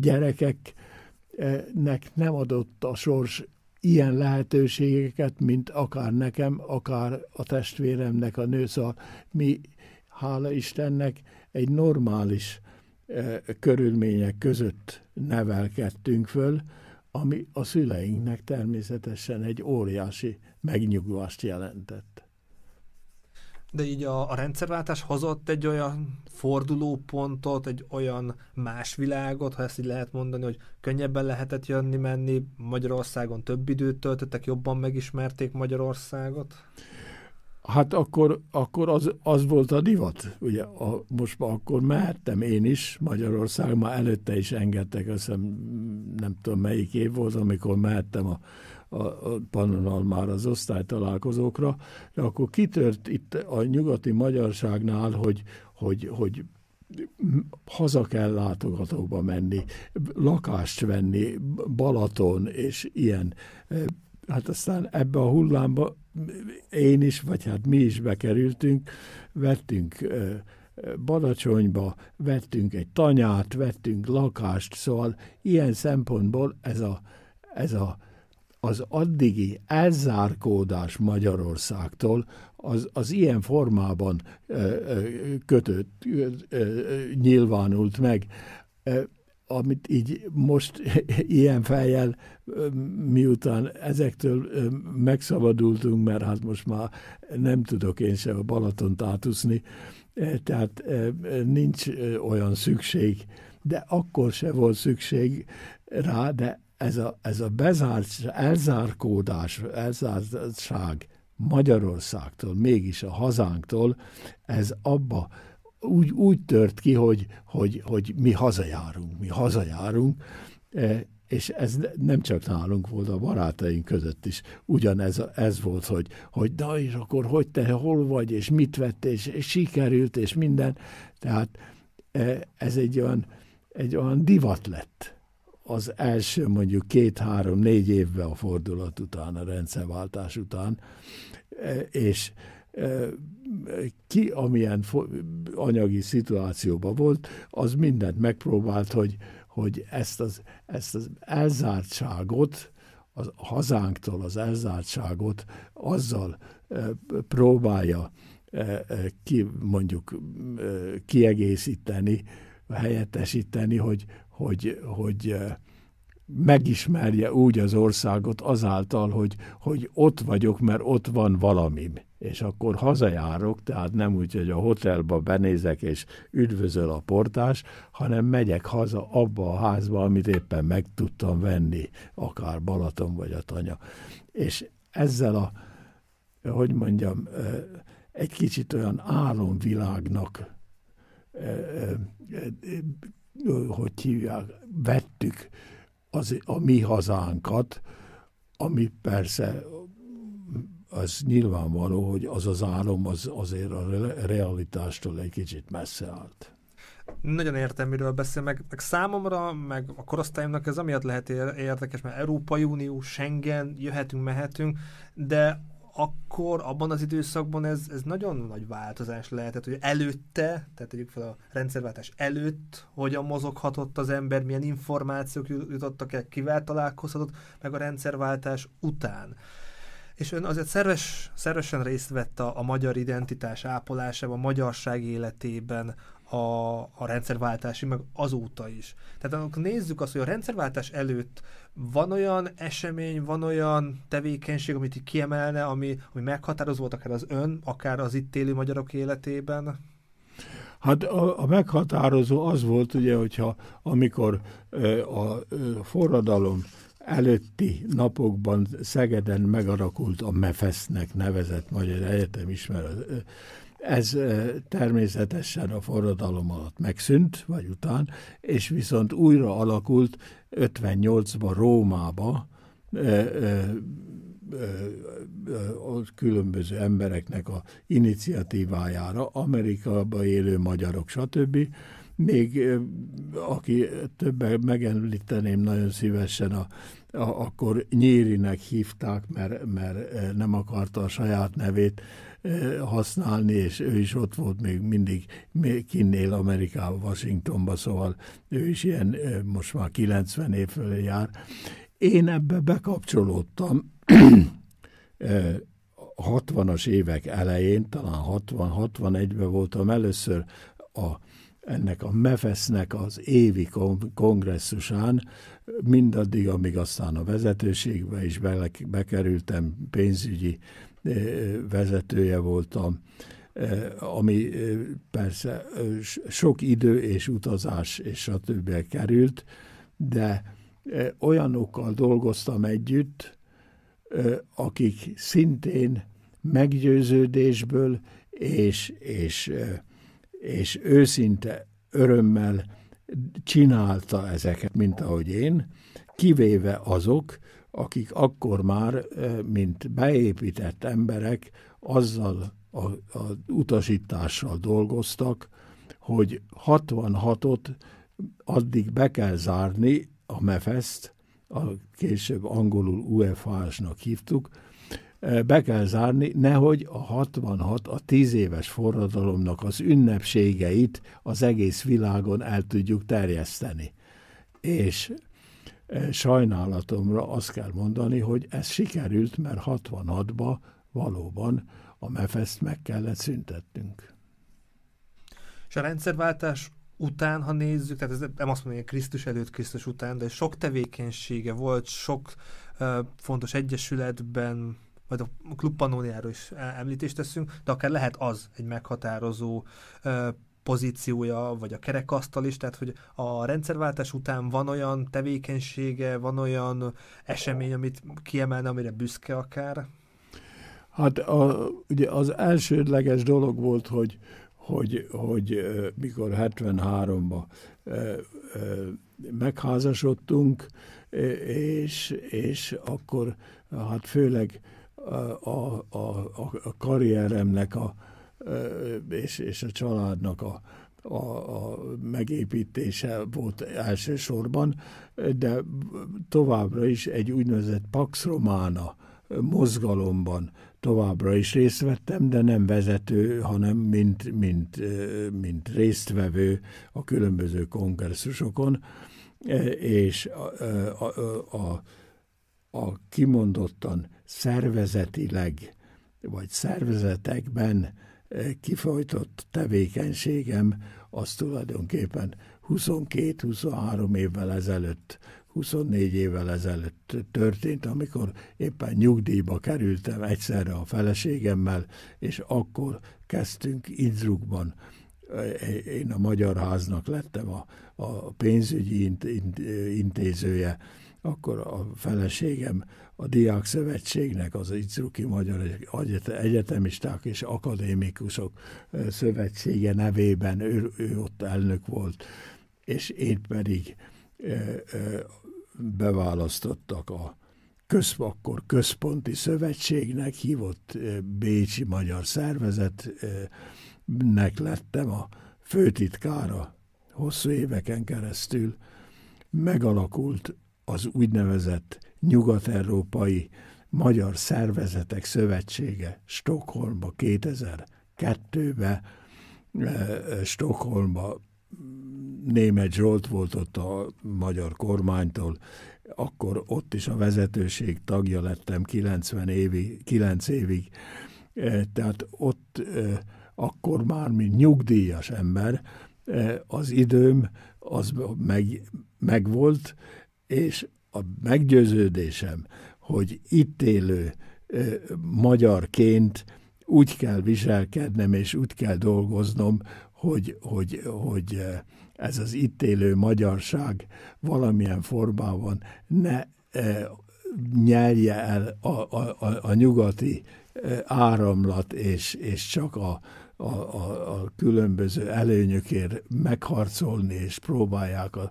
gyerekek nek nem adott a sors ilyen lehetőségeket, mint akár nekem, akár a testvéremnek, a nő, szóval mi, hála Istennek, egy normális e, körülmények között nevelkedtünk föl, ami a szüleinknek természetesen egy óriási megnyugvást jelentett. De így a, a rendszerváltás hozott egy olyan fordulópontot, egy olyan más világot, ha ezt így lehet mondani, hogy könnyebben lehetett jönni-menni, Magyarországon több időt töltöttek, jobban megismerték Magyarországot? Hát akkor, akkor az, az volt a divat. Ugye a, most már akkor mehettem én is Magyarország, már előtte is engedtek, azt hiszem, nem tudom melyik év volt, amikor mehettem a a, a már az osztálytalálkozókra, de akkor kitört itt a nyugati magyarságnál, hogy, hogy, hogy haza kell látogatóba menni, lakást venni, Balaton és ilyen. Hát aztán ebbe a hullámba én is, vagy hát mi is bekerültünk, vettünk Badacsonyba, vettünk egy tanyát, vettünk lakást, szóval ilyen szempontból ez a, ez a az addigi elzárkódás Magyarországtól az, az ilyen formában kötött, nyilvánult meg, amit így most *laughs* ilyen fejjel, miután ezektől megszabadultunk, mert hát most már nem tudok én se a Balaton tátuszni, tehát nincs olyan szükség, de akkor se volt szükség rá, de ez a, ez a bezárt, elzárkódás, elzártság Magyarországtól, mégis a hazánktól, ez abba úgy, úgy tört ki, hogy, hogy, hogy mi hazajárunk, mi hazajárunk, e, és ez nem csak nálunk volt, a barátaink között is ugyanez ez volt, hogy, hogy na és akkor hogy te hol vagy, és mit vett, és, és sikerült, és minden. Tehát e, ez egy olyan, egy olyan divat lett az első mondjuk két-három-négy évben a fordulat után, a rendszerváltás után, e, és e, ki, amilyen anyagi szituációban volt, az mindent megpróbált, hogy, hogy ezt, az, ezt az elzártságot, a hazánktól az elzártságot azzal e, próbálja ki, mondjuk kiegészíteni, helyettesíteni, hogy, hogy, hogy megismerje úgy az országot azáltal, hogy, hogy ott vagyok, mert ott van valamim. És akkor hazajárok, tehát nem úgy, hogy a hotelba benézek és üdvözöl a portás, hanem megyek haza abba a házba, amit éppen meg tudtam venni, akár Balaton vagy a tanya. És ezzel a, hogy mondjam, egy kicsit olyan álomvilágnak hogy hívják, vettük az, a mi hazánkat, ami persze az nyilvánvaló, hogy az az álom az azért a realitástól egy kicsit messze állt. Nagyon értem, miről beszél, meg, meg számomra, meg a korosztályomnak ez amiatt lehet érdekes, mert Európai Unió, Schengen, jöhetünk, mehetünk, de akkor abban az időszakban ez, ez nagyon nagy változás lehetett, hogy előtte, tehát tegyük fel a rendszerváltás előtt, hogyan mozoghatott az ember, milyen információk jutottak el, kivel találkozhatott, meg a rendszerváltás után. És ön azért szerves, szervesen részt vett a, a magyar identitás ápolásában, a magyarság életében, a, a rendszerváltási, meg azóta is. Tehát akkor nézzük azt, hogy a rendszerváltás előtt van olyan esemény, van olyan tevékenység, amit így kiemelne, ami, ami meghatározó volt akár az ön, akár az itt élő magyarok életében? Hát a, a meghatározó az volt, ugye, hogyha amikor a, forradalom előtti napokban Szegeden megarakult a MEFESZ-nek nevezett Magyar Egyetem ismeret. Ez természetesen a forradalom alatt megszűnt, vagy után, és viszont újra alakult 58-ban Rómába, a különböző embereknek a iniciatívájára, Amerikában élő magyarok, stb. Még aki többet megemlíteném nagyon szívesen, a, a, akkor Nyírinek hívták, mert, mert nem akarta a saját nevét használni, és ő is ott volt még mindig kinnél Amerikában, Washingtonba, szóval ő is ilyen most már 90 év fölé jár. Én ebbe bekapcsolódtam, *clears throat* 60-as évek elején, talán 60-61-ben voltam először a, ennek a MEFESZ-nek az évi kongresszusán, mindaddig, amíg aztán a vezetőségbe is bekerültem, pénzügyi vezetője voltam, ami persze sok idő és utazás és stb. került, de olyanokkal dolgoztam együtt, akik szintén meggyőződésből és, és, és őszinte örömmel csinálta ezeket, mint ahogy én, kivéve azok, akik akkor már, mint beépített emberek, azzal a, utasítással dolgoztak, hogy 66-ot addig be kell zárni a MEFESzt, a később angolul UFH-snak hívtuk, e, be kell zárni, nehogy a 66, a 10 éves forradalomnak az ünnepségeit az egész világon el tudjuk terjeszteni. És sajnálatomra azt kell mondani, hogy ez sikerült, mert 66-ba valóban a mefeszt meg kellett szüntetnünk. És a rendszerváltás után, ha nézzük, tehát ez nem azt mondom, hogy Krisztus előtt, Krisztus után, de sok tevékenysége volt, sok uh, fontos egyesületben, vagy a Klub Pannoniáról is említést teszünk, de akár lehet az egy meghatározó uh, pozíciója, vagy a kerekasztal is, tehát hogy a rendszerváltás után van olyan tevékenysége, van olyan esemény, amit kiemelne, amire büszke akár? Hát a, ugye az elsődleges dolog volt, hogy, hogy, hogy mikor 73-ban megházasodtunk, és, és akkor hát főleg a, a, a, a karrieremnek a, és, és a családnak a, a, a megépítése volt elsősorban, de továbbra is egy úgynevezett Pax Romana mozgalomban továbbra is részt vettem, de nem vezető, hanem mint, mint, mint résztvevő a különböző kongresszusokon, és a, a, a, a kimondottan szervezetileg, vagy szervezetekben kifolytott tevékenységem, az tulajdonképpen 22-23 évvel ezelőtt 24 évvel ezelőtt történt, amikor éppen nyugdíjba kerültem egyszerre a feleségemmel, és akkor kezdtünk Innsbruckban én a Magyar Háznak lettem a, a pénzügyi int, int, intézője, akkor a feleségem a Diák Szövetségnek, az Innsbrucki Magyar Egyetemisták és Akadémikusok Szövetsége nevében ő, ő ott elnök volt, és én pedig beválasztottak a közp, akkor központi szövetségnek hívott Bécsi Magyar Szervezetnek lettem a főtitkára hosszú éveken keresztül. Megalakult az úgynevezett nyugat-európai Magyar Szervezetek Szövetsége Stockholmba 2002-ben, Stockholmba német Zsolt volt ott a magyar kormánytól, akkor ott is a vezetőség tagja lettem 90 évig, 9 évig. E, tehát ott e, akkor már, mint nyugdíjas ember, az időm az meg, megvolt, és a meggyőződésem, hogy itt élő magyarként úgy kell viselkednem, és úgy kell dolgoznom, hogy, hogy, hogy ez az itt élő magyarság valamilyen formában ne nyelje el a, a, a, a nyugati áramlat, és, és csak a, a, a, a különböző előnyökért megharcolni, és próbálják a,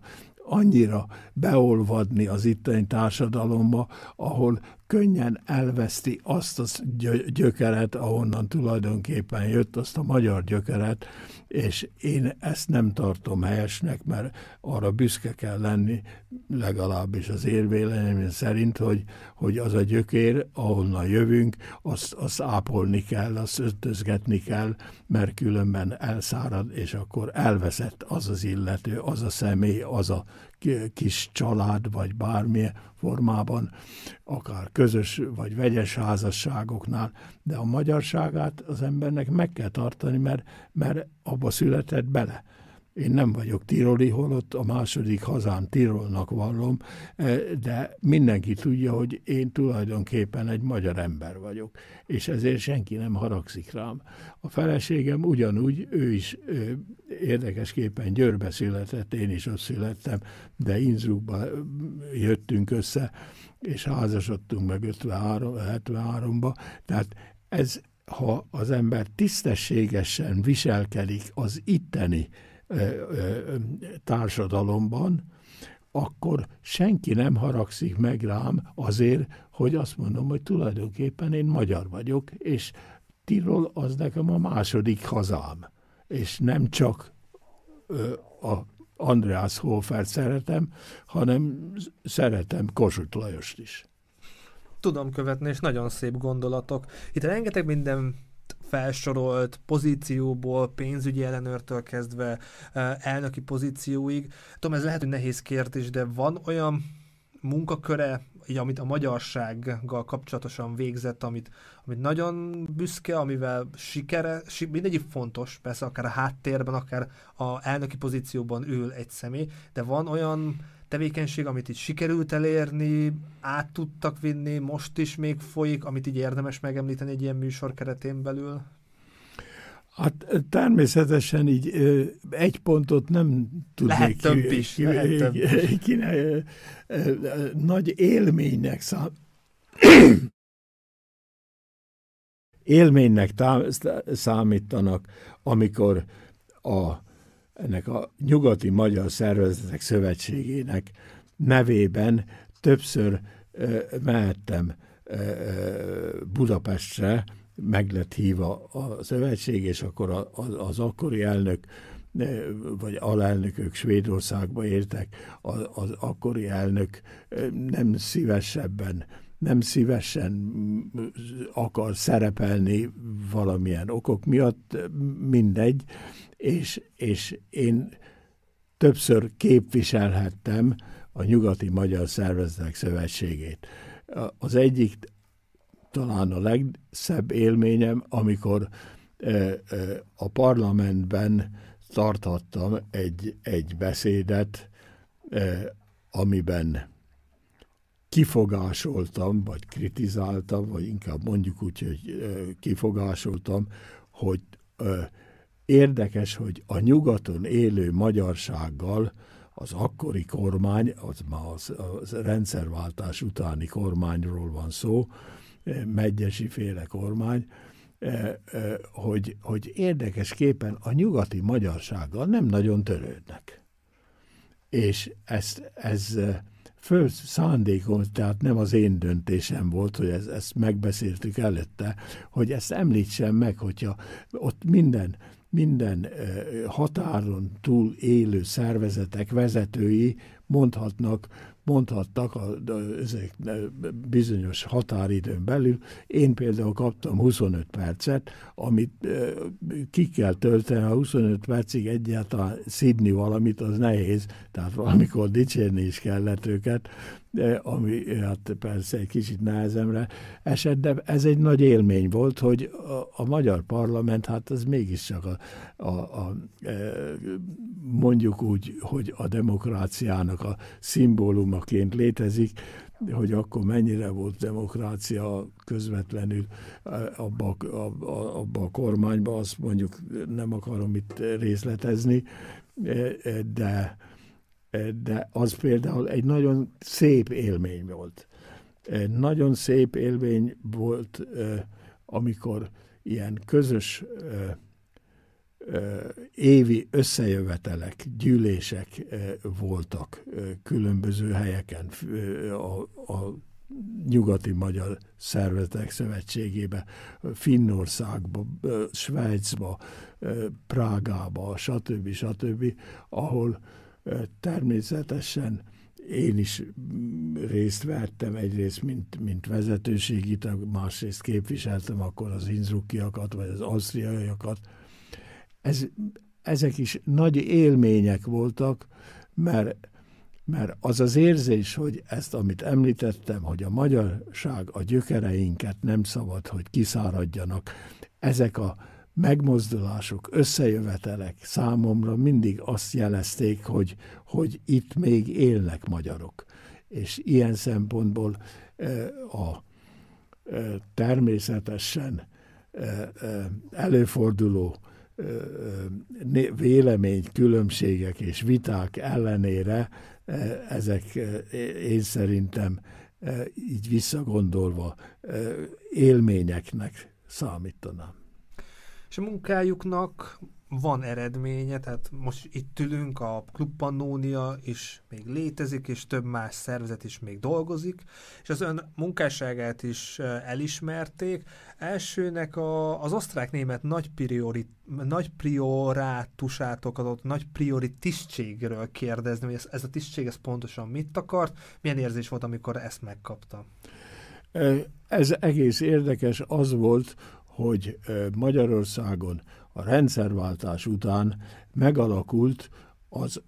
annyira beolvadni az itteni társadalomba, ahol könnyen elveszti azt a gyökeret, ahonnan tulajdonképpen jött, azt a magyar gyökeret, és én ezt nem tartom helyesnek, mert arra büszke kell lenni, legalábbis az érvéleményem szerint, hogy, hogy az a gyökér, ahonnan jövünk, azt, azt ápolni kell, azt ötözgetni kell, mert különben elszárad, és akkor elveszett az az illető, az a személy, az a kis család, vagy bármilyen formában, akár közös vagy vegyes házasságoknál, de a magyarságát az embernek meg kell tartani, mert, mert abba született bele. Én nem vagyok tiroli, holott a második hazám Tirolnak vallom, eh, de mindenki tudja, hogy én tulajdonképpen egy magyar ember vagyok, és ezért senki nem haragszik rám. A feleségem ugyanúgy, ő is ő, érdekesképpen Győrbe született, én is ott születtem, de Innsbruckba jöttünk össze, és házasodtunk meg 53, 73-ba, tehát ez, ha az ember tisztességesen viselkedik az itteni társadalomban, akkor senki nem haragszik meg rám azért, hogy azt mondom, hogy tulajdonképpen én magyar vagyok, és Tirol az nekem a második hazám, és nem csak a Andreas Hofert szeretem, hanem szeretem Kossuth Lajost is. Tudom követni, és nagyon szép gondolatok. Itt rengeteg minden felsorolt pozícióból, pénzügyi ellenőrtől kezdve elnöki pozícióig. Tudom, ez lehet, hogy nehéz kérdés, de van olyan munkaköre, így, amit a magyarsággal kapcsolatosan végzett, amit, amit nagyon büszke, amivel sikere, mindegyik fontos, persze akár a háttérben, akár a elnöki pozícióban ül egy személy, de van olyan tevékenység, amit itt sikerült elérni, át tudtak vinni, most is még folyik, amit így érdemes megemlíteni egy ilyen műsor keretén belül? Hát természetesen így egy pontot nem tudnék lehet több is, ki, lehet több is. *laughs* Ki, nagy élménynek szám, *coughs* élménynek számítanak, amikor a ennek a nyugati magyar szervezetek szövetségének nevében többször mehettem Budapestre, meg lett hívva a szövetség, és akkor az akkori elnök vagy alelnökök Svédországba értek, az akkori elnök nem szívesebben nem szívesen akar szerepelni valamilyen okok miatt, mindegy, és, és én többször képviselhettem a Nyugati Magyar Szervezetek Szövetségét. Az egyik talán a legszebb élményem, amikor a parlamentben tarthattam egy, egy beszédet, amiben kifogásoltam, vagy kritizáltam, vagy inkább mondjuk úgy, hogy kifogásoltam, hogy Érdekes, hogy a nyugaton élő magyarsággal az akkori kormány, az már az, az rendszerváltás utáni kormányról van szó, megyesi féle kormány, eh, eh, hogy, hogy érdekesképpen a nyugati magyarsággal nem nagyon törődnek. És ezt, ez eh, föl szándékom, tehát nem az én döntésem volt, hogy ez, ezt megbeszéltük előtte, hogy ezt említsem meg, hogyha ott minden minden határon túl élő szervezetek vezetői mondhatnak, mondhattak a, ezek bizonyos határidőn belül. Én például kaptam 25 percet, amit ki kell tölteni, a 25 percig egyáltalán szidni valamit, az nehéz, tehát valamikor dicsérni is kellett őket, ami hát persze egy kicsit nehezemre esett, de ez egy nagy élmény volt, hogy a, a magyar parlament, hát az mégiscsak a, a, a, mondjuk úgy, hogy a demokráciának a szimbólumaként létezik, hogy akkor mennyire volt demokrácia közvetlenül abba, abba, abba a kormányba, azt mondjuk nem akarom itt részletezni, de, de az például egy nagyon szép élmény volt. Nagyon szép élmény volt, amikor ilyen közös évi összejövetelek, gyűlések voltak különböző helyeken a, a nyugati magyar szervezetek szövetségébe, Finnországba, Svájcba, Prágába, stb. stb., ahol természetesen én is részt vettem, egyrészt mint, mint vezetőségi tag, másrészt képviseltem akkor az inzrukiakat, vagy az ausztriaiakat, ez, ezek is nagy élmények voltak, mert, mert az az érzés, hogy ezt, amit említettem, hogy a magyarság, a gyökereinket nem szabad, hogy kiszáradjanak, ezek a megmozdulások, összejövetelek számomra mindig azt jelezték, hogy, hogy itt még élnek magyarok. És ilyen szempontból a, természetesen előforduló vélemény különbségek és viták ellenére ezek én szerintem így visszagondolva élményeknek számítanám. És a munkájuknak van eredménye, tehát most itt ülünk, a Klub Pannónia is még létezik, és több más szervezet is még dolgozik, és az ön munkásságát is elismerték. Elsőnek a, az osztrák-német nagy, priori, nagy priorátusátok adott nagy priori tisztségről kérdezni, hogy ez, ez a tisztség ez pontosan mit akart, milyen érzés volt, amikor ezt megkapta? Ez egész érdekes az volt, hogy Magyarországon a rendszerváltás után megalakult az,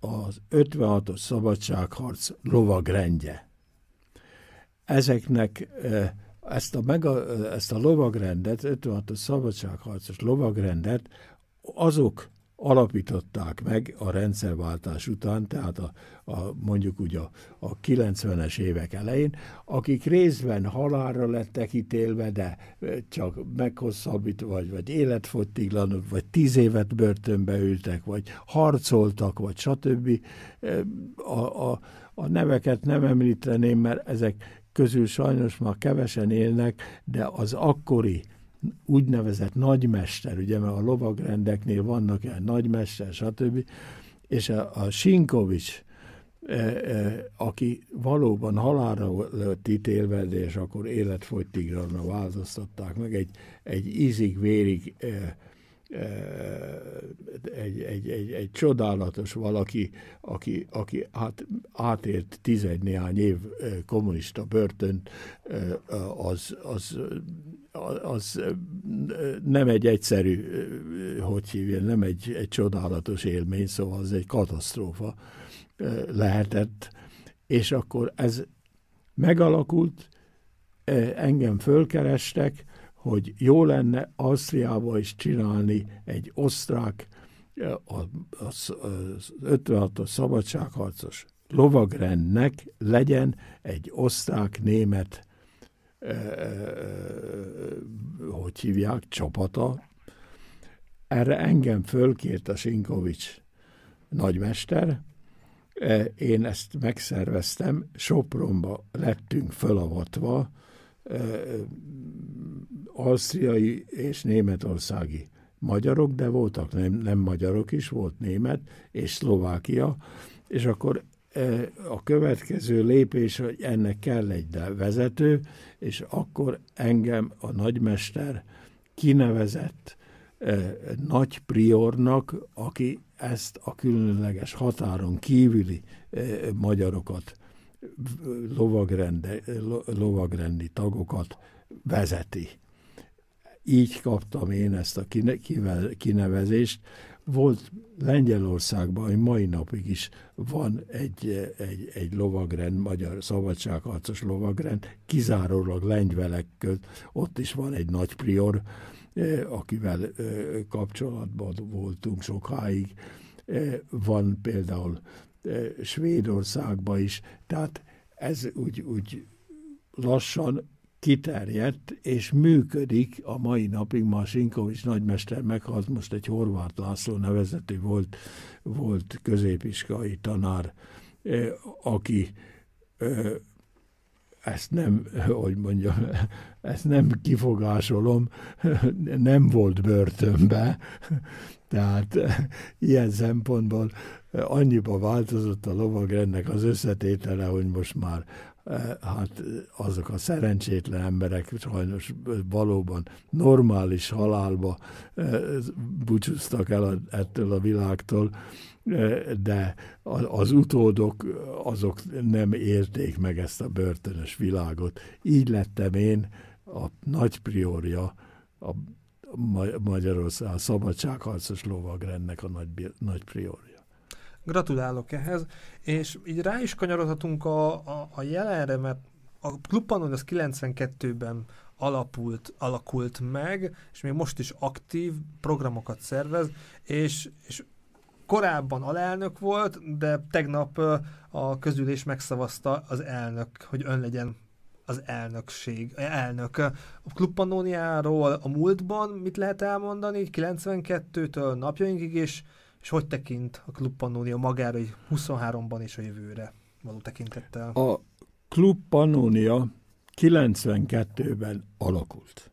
az 56-os szabadságharc lovagrendje. Ezeknek ezt a, mega, ezt a lovagrendet, 56-os szabadságharcos lovagrendet azok alapították meg a rendszerváltás után, tehát a, a, mondjuk úgy a, a 90-es évek elején, akik részben halálra lettek ítélve, de csak meghosszabbítva, vagy, vagy életfogytiglanok, vagy tíz évet börtönbe ültek, vagy harcoltak, vagy stb. A, a, a neveket nem említeném, mert ezek közül sajnos már kevesen élnek, de az akkori úgynevezett nagymester, ugye, mert a lovagrendeknél vannak ilyen nagymester, stb., és a, a Sinkovics, e, e, aki valóban halálra lett ítélve, és akkor életfogytigra változtatták meg, egy, egy ízig-vérig e, egy, egy, egy, egy csodálatos valaki, aki, aki hát átért tizegy év kommunista börtönt, az, az, az nem egy egyszerű, hogy hívja, nem egy, egy csodálatos élmény, szóval az egy katasztrófa lehetett, és akkor ez megalakult, engem fölkerestek, hogy jó lenne Ausztriába is csinálni egy osztrák, az 56-os szabadságharcos lovagrendnek legyen egy osztrák-német, hogy hívják, csapata. Erre engem fölkért a Sinkovics nagymester, én ezt megszerveztem, Sopronba lettünk fölavatva, ausztriai és németországi magyarok, de voltak nem, nem magyarok is, volt német és Szlovákia, és akkor a következő lépés, hogy ennek kell egy vezető, és akkor engem a nagymester kinevezett nagy priornak, aki ezt a különleges határon kívüli magyarokat, lovagrendi tagokat vezeti így kaptam én ezt a kinevezést. Volt Lengyelországban, hogy mai napig is van egy, egy, egy lovagrend, magyar szabadságharcos lovagrend, kizárólag lengyelek közt, ott is van egy nagy prior, akivel kapcsolatban voltunk sokáig. Van például Svédországban is, tehát ez úgy, úgy lassan kiterjedt, és működik a mai napig. Masinkovics nagymester meghalt, most egy Horváth László nevezetű volt, volt középiskai tanár, aki ezt nem, hogy mondjam, ezt nem kifogásolom, nem volt börtönbe, tehát ilyen szempontból annyiba változott a lovagrendnek az összetétele, hogy most már hát azok a szerencsétlen emberek sajnos valóban normális halálba búcsúztak el ettől a világtól, de az utódok azok nem érték meg ezt a börtönös világot. Így lettem én a nagy priorja a Magyarország a szabadságharcos lovagrendnek a nagy, nagy priorja. Gratulálok ehhez, és így rá is kanyarodhatunk a, a, a jelenre, mert a Klubpanon az 92-ben alapult, alakult meg, és még most is aktív programokat szervez, és, és korábban alelnök volt, de tegnap a közülés megszavazta az elnök, hogy ön legyen az elnökség, elnök. A klubpanóniáról a múltban mit lehet elmondani, 92-től napjainkig, és és hogy tekint a Klub Pannonia magára, hogy 23-ban és a jövőre való tekintettel? A Klub Pannonia 92-ben alakult.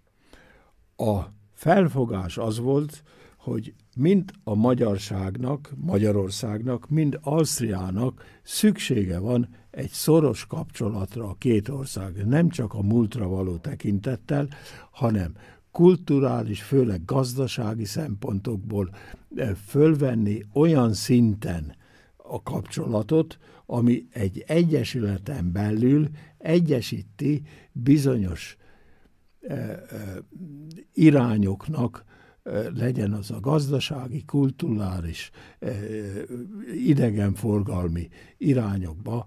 A felfogás az volt, hogy mind a magyarságnak, Magyarországnak, mind Ausztriának szüksége van egy szoros kapcsolatra a két ország, nem csak a múltra való tekintettel, hanem kulturális, főleg gazdasági szempontokból eh, fölvenni olyan szinten a kapcsolatot, ami egy egyesületen belül egyesíti bizonyos eh, eh, irányoknak, legyen az a gazdasági, kulturális, idegenforgalmi irányokba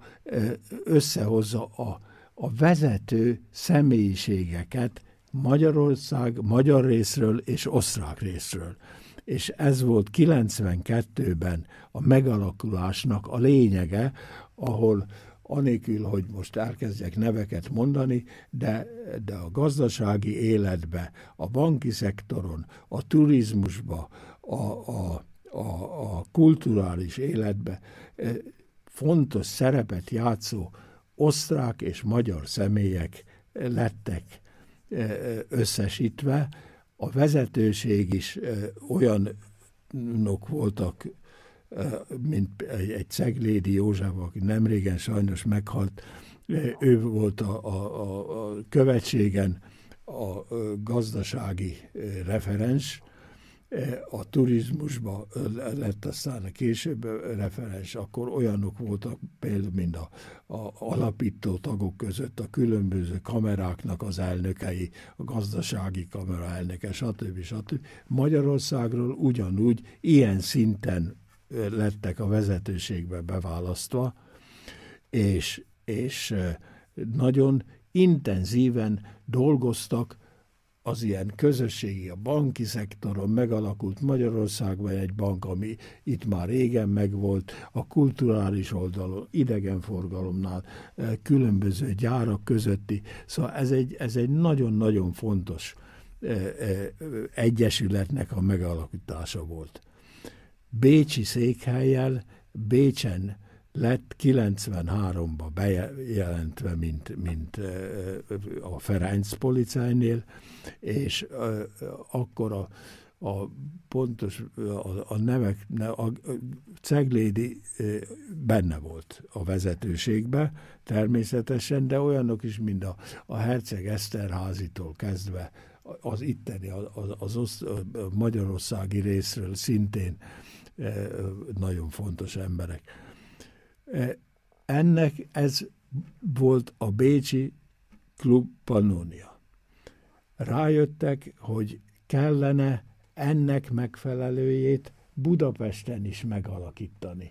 összehozza a, a vezető személyiségeket Magyarország magyar részről és osztrák részről. És ez volt 92-ben a megalakulásnak a lényege, ahol anélkül, hogy most elkezdjek neveket mondani, de, de a gazdasági életbe, a banki szektoron, a turizmusba, a, a, a, a kulturális életbe eh, fontos szerepet játszó osztrák és magyar személyek lettek összesítve, a vezetőség is olyanok voltak, mint egy Ceglédi József, aki nemrégen sajnos meghalt, ő volt a, a, a követségen a gazdasági referens, a turizmusba lett aztán a később referens, akkor olyanok voltak például, mint a, a alapító tagok között a különböző kameráknak az elnökei, a gazdasági kamera elnöke, stb. stb. Magyarországról ugyanúgy ilyen szinten lettek a vezetőségbe beválasztva, és, és nagyon intenzíven dolgoztak az ilyen közösségi, a banki szektoron megalakult Magyarországban egy bank, ami itt már régen megvolt, a kulturális oldalon, idegenforgalomnál, eh, különböző gyárak közötti. Szóval ez egy, ez egy nagyon-nagyon fontos eh, eh, egyesületnek a megalakítása volt. Bécsi székhelyjel Bécsen lett 93-ba bejelentve, mint, mint a Ferenc policájnél, és akkor a, a pontos a, a nevek, a Ceglédi benne volt a vezetőségbe természetesen, de olyanok is, mint a, a Herceg Eszterházitól kezdve az itteni, az, az, az magyarországi részről szintén nagyon fontos emberek. Ennek ez volt a Bécsi Klub Pannonia. rájöttek, hogy kellene ennek megfelelőjét Budapesten is megalakítani.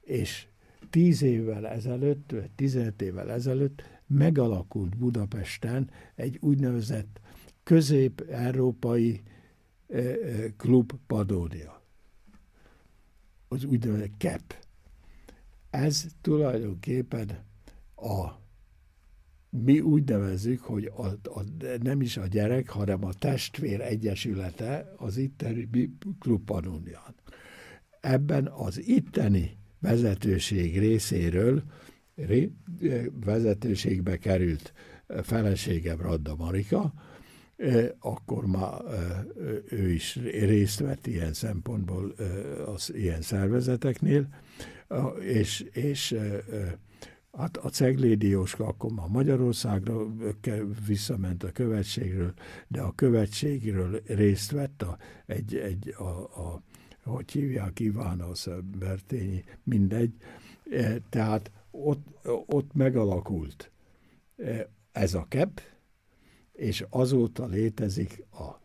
És tíz évvel ezelőtt, vagy 15 évvel ezelőtt megalakult Budapesten egy úgynevezett közép-európai klub Padónia. Az úgynevezett KEP. Ez tulajdonképpen a mi úgy nevezzük, hogy a, a, nem is a gyerek, hanem a testvér egyesülete az itteni Klub Panunian. Ebben az itteni vezetőség részéről ré, vezetőségbe került feleségem Radda Marika, akkor már ő is részt vett ilyen szempontból az ilyen szervezeteknél, és, és Hát a Ceglédi Jóska akkor már Magyarországra visszament a követségről, de a követségről részt vett a, egy, egy a, a, hogy hívják, Ivános Bertényi, mindegy. E, tehát ott, ott megalakult e, ez a KEP, és azóta létezik a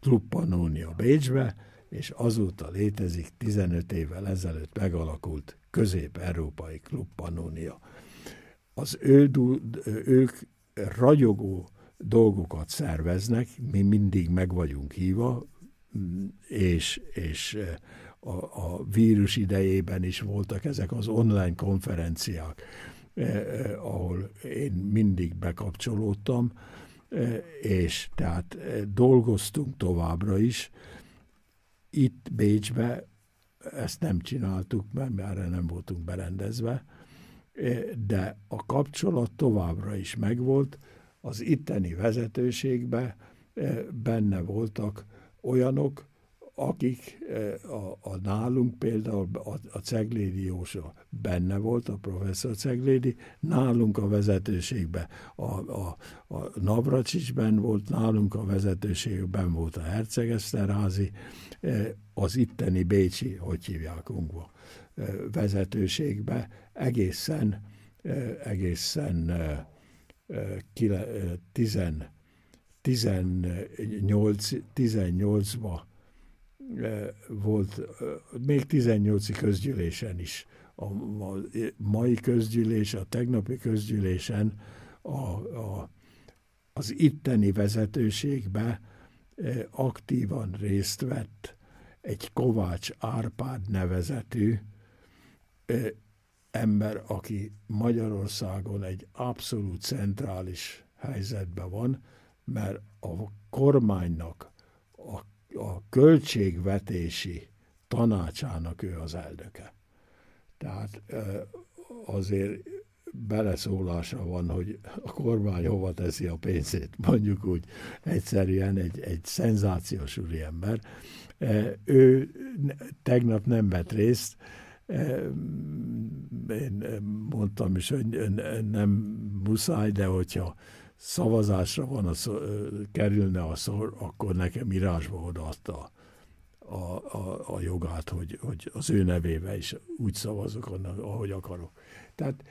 Klub Pannonia Bécsbe, és azóta létezik 15 évvel ezelőtt megalakult közép-európai Klub Pannonia az ő, ők ragyogó dolgokat szerveznek, mi mindig meg vagyunk hívva, és, és a, a vírus idejében is voltak ezek az online konferenciák, eh, eh, ahol én mindig bekapcsolódtam, eh, és tehát dolgoztunk továbbra is. Itt Bécsbe ezt nem csináltuk, mert erre nem voltunk berendezve, de a kapcsolat továbbra is megvolt, az itteni vezetőségben benne voltak olyanok, akik a, a nálunk például a, a Ceglédi Jósa benne volt, a professzor Ceglédi, nálunk a vezetőségben a, a, a Navracsicsben volt, nálunk a vezetőségben volt a Herceg Eszterházi, az itteni Bécsi, hogy hívják Ungva vezetőségbe egészen, egészen 18, 18-ba volt, még 18 közgyűlésen is. A, mai közgyűlés, a tegnapi közgyűlésen a, a, az itteni vezetőségbe aktívan részt vett egy Kovács Árpád nevezetű ember, aki Magyarországon egy abszolút centrális helyzetben van, mert a kormánynak a, a költségvetési tanácsának ő az elnöke. Tehát azért beleszólása van, hogy a kormány hova teszi a pénzét, mondjuk úgy egyszerűen egy, egy szenzációs úriember. Ő tegnap nem vett részt, én mondtam is, hogy nem muszáj, de hogyha szavazásra van a szó, kerülne a szó, akkor nekem írásba odaadta a, a, a jogát, hogy, hogy az ő nevébe is úgy szavazok, ahogy akarok. Tehát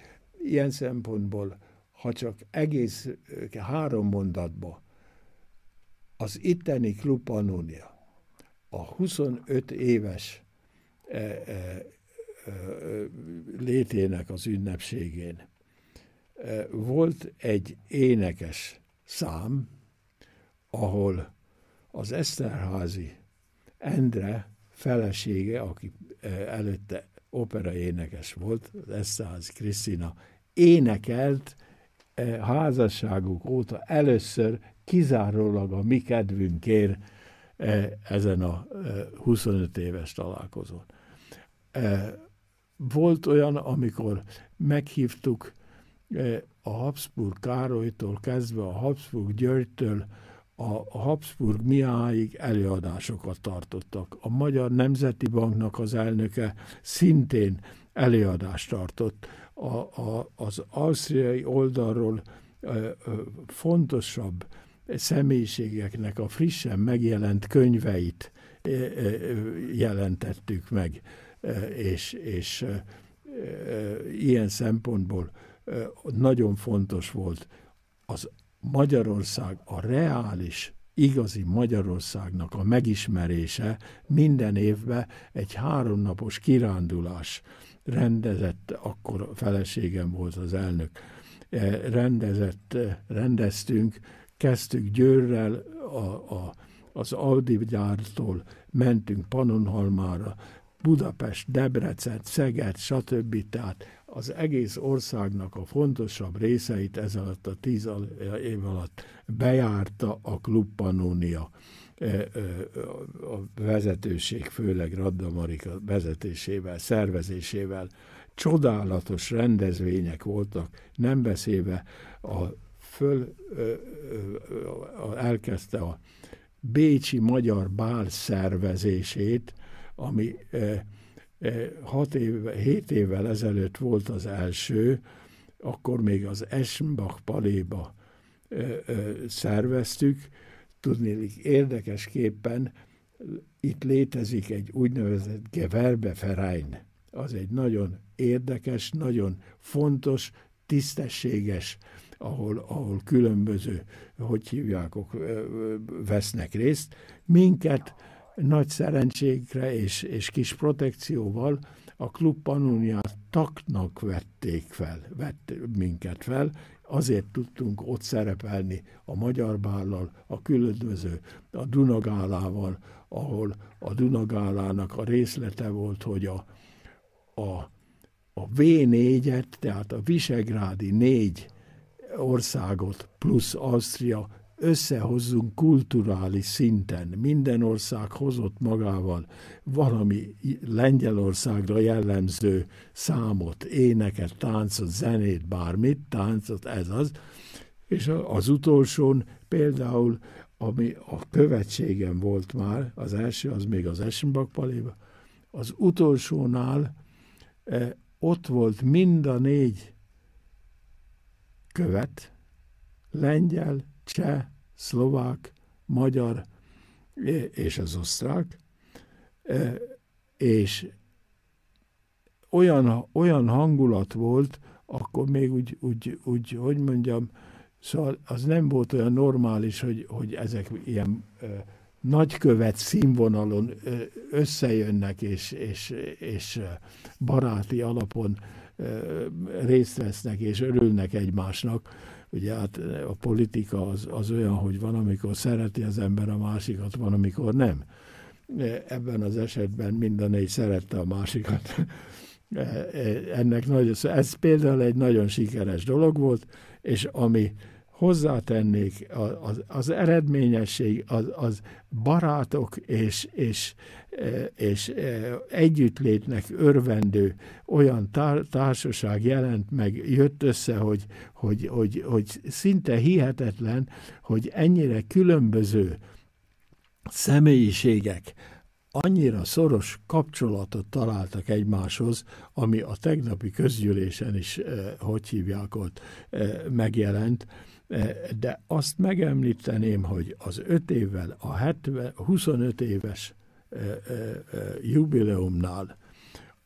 ilyen szempontból, ha csak egész három mondatba az itteni Klub Pannonia a 25 éves e, e, létének az ünnepségén volt egy énekes szám, ahol az Eszterházi Endre felesége, aki előtte opera énekes volt, az Eszterházi Krisztina, énekelt házasságuk óta először kizárólag a mi kedvünkért ezen a 25 éves találkozón. Volt olyan, amikor meghívtuk a Habsburg Károlytól kezdve a Habsburg Györgytől a Habsburg Miáig előadásokat tartottak. A Magyar Nemzeti Banknak az elnöke szintén előadást tartott. A, a, az ausztriai oldalról ö, eh, ö, eh, fontosabb személyiségeknek a frissen megjelent könyveit ö, jelentettük meg és, és ilyen szempontból nagyon fontos volt az Magyarország a reális, igazi Magyarországnak a megismerése minden évben egy háromnapos kirándulás rendezett, akkor a feleségem volt az elnök, rendezett, rendeztünk, kezdtük Győrrel a, a, az Audi gyártól, mentünk Pannonhalmára, Budapest, Debrecen, Szeged, stb. Tehát az egész országnak a fontosabb részeit ez alatt a tíz év alatt bejárta a Klub Pannonia e, e, a vezetőség, főleg Radda Marika vezetésével, szervezésével. Csodálatos rendezvények voltak, nem beszélve a föl elkezdte a Bécsi Magyar Bál szervezését, ami hat éve, hét évvel ezelőtt volt az első, akkor még az Eschenbach paléba szerveztük. Tudnélik érdekesképpen itt létezik egy úgynevezett Gewerbeverein. Az egy nagyon érdekes, nagyon fontos, tisztességes, ahol, ahol különböző, hogy hívják, vesznek részt. Minket nagy szerencségre és, és kis protekcióval a klub Pannoniát taknak vették fel, vett minket fel, azért tudtunk ott szerepelni a Magyar Bállal, a különböző, a Dunagálával, ahol a Dunagálának a részlete volt, hogy a, a, a V4-et, tehát a Visegrádi négy országot plusz Ausztria összehozzunk kulturális szinten. Minden ország hozott magával valami Lengyelországra jellemző számot, éneket, táncot, zenét, bármit, táncot, ez az. És az utolsón például, ami a követségem volt már, az első, az még az Eschenbach paléba, az utolsónál eh, ott volt mind a négy követ, lengyel, cseh, szlovák, magyar és az osztrák, és olyan, olyan hangulat volt, akkor még úgy, úgy, úgy, hogy mondjam, szóval az nem volt olyan normális, hogy, hogy ezek ilyen e, nagykövet színvonalon összejönnek, és, és, és baráti alapon részt vesznek, és örülnek egymásnak, Ugye hát a politika az, az olyan, hogy van, amikor szereti az ember a másikat, van, amikor nem. Ebben az esetben minden négy szerette a másikat. Ennek nagyon, ez például egy nagyon sikeres dolog volt, és ami hozzátennék, az, az eredményesség, az, az barátok és, és, és együttlétnek örvendő olyan társaság jelent meg, jött össze, hogy, hogy, hogy, hogy szinte hihetetlen, hogy ennyire különböző személyiségek annyira szoros kapcsolatot találtak egymáshoz, ami a tegnapi közgyűlésen is, hogy hívják ott, megjelent, de azt megemlíteném, hogy az 5 évvel, a 70, 25 éves jubileumnál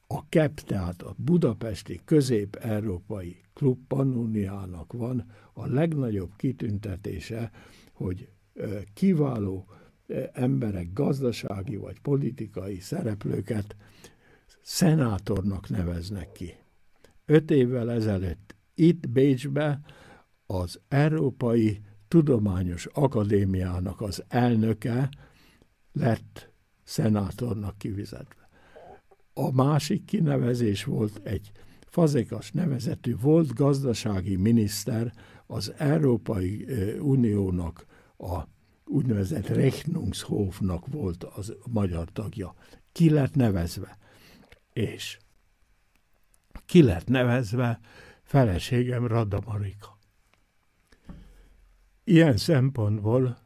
a KEP, tehát a Budapesti Közép-Európai Klub Pannoniának van a legnagyobb kitüntetése, hogy kiváló emberek, gazdasági vagy politikai szereplőket szenátornak neveznek ki. Öt évvel ezelőtt itt Bécsbe az Európai Tudományos Akadémiának az elnöke lett szenátornak kivizetve. A másik kinevezés volt egy Fazekas nevezetű volt gazdasági miniszter az Európai Uniónak a úgynevezett Rechnungshofnak volt az magyar tagja. Ki lett nevezve? És ki lett nevezve feleségem Radda Marika. Ilyen szempontból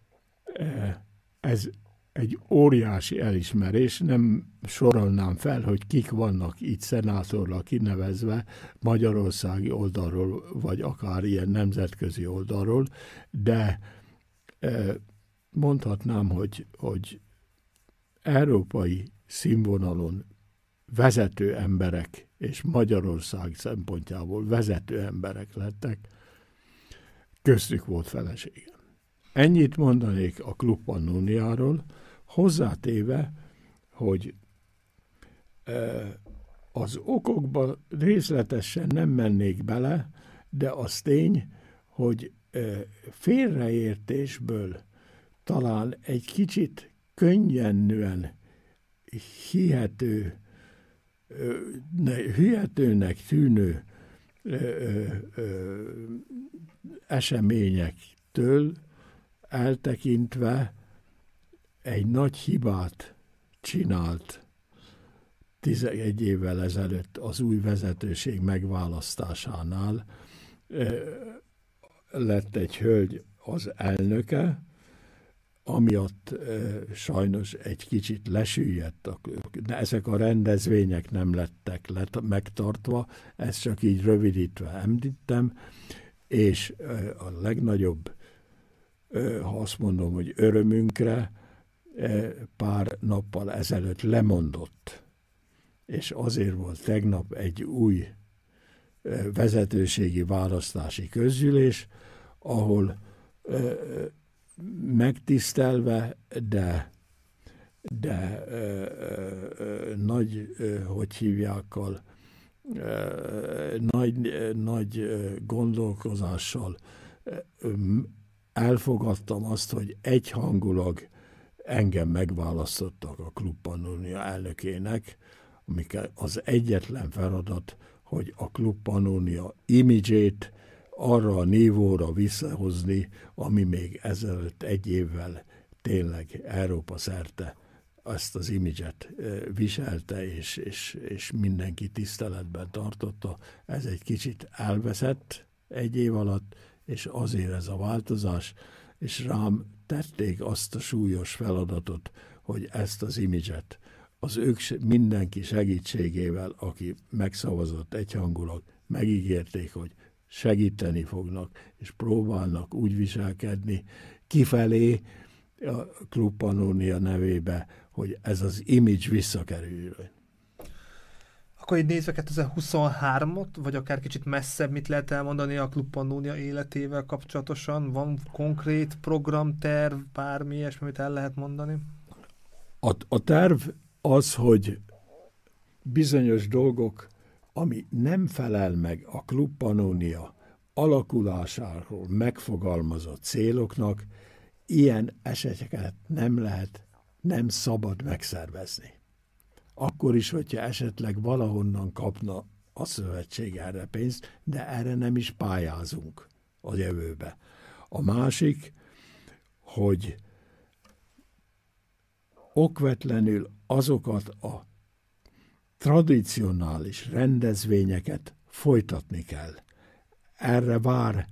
eh, ez egy óriási elismerés, nem sorolnám fel, hogy kik vannak itt szenátorra kinevezve magyarországi oldalról, vagy akár ilyen nemzetközi oldalról, de eh, mondhatnám, hogy, hogy európai színvonalon vezető emberek, és Magyarország szempontjából vezető emberek lettek, köztük volt feleségem. Ennyit mondanék a Klub Pannoniáról, hozzátéve, hogy az okokba részletesen nem mennék bele, de az tény, hogy félreértésből talán egy kicsit könnyennően hihető, hihetőnek tűnő eseményektől eltekintve egy nagy hibát csinált 11 évvel ezelőtt az új vezetőség megválasztásánál. Lett egy hölgy az elnöke, amiatt sajnos egy kicsit lesüllyedt. Ezek a rendezvények nem lettek lett, megtartva, ezt csak így rövidítve említem, és a legnagyobb, ha azt mondom, hogy örömünkre, pár nappal ezelőtt lemondott és azért volt tegnap egy új vezetőségi választási közgyűlés, ahol megtisztelve, de, de nagy, hogy hívjákkal, nagy, nagy gondolkozással elfogadtam azt, hogy egyhangulag engem megválasztottak a Klub Pannonia elnökének, amik az egyetlen feladat, hogy a Klub Pannonia imidzsét arra a nívóra visszahozni, ami még ezelőtt egy évvel tényleg Európa szerte ezt az imidzset viselte, és, és, és mindenki tiszteletben tartotta. Ez egy kicsit elveszett egy év alatt, és azért ez a változás, és rám tették azt a súlyos feladatot, hogy ezt az imidzset az ők mindenki segítségével, aki megszavazott egyhangulag, megígérték, hogy segíteni fognak, és próbálnak úgy viselkedni kifelé a Klub Pannonia nevébe, hogy ez az image visszakerüljön. Akkor így nézve 2023-ot, vagy akár kicsit messzebb, mit lehet elmondani a Klub Pannonia életével kapcsolatosan? Van konkrét programterv, bármi ilyesmi, amit el lehet mondani? A, a terv az, hogy bizonyos dolgok, ami nem felel meg a Klub Pannonia alakulásáról megfogalmazott céloknak, ilyen eseteket nem lehet, nem szabad megszervezni. Akkor is, hogyha esetleg valahonnan kapna a szövetség erre pénzt, de erre nem is pályázunk a jövőbe. A másik, hogy okvetlenül azokat a tradicionális rendezvényeket folytatni kell. Erre vár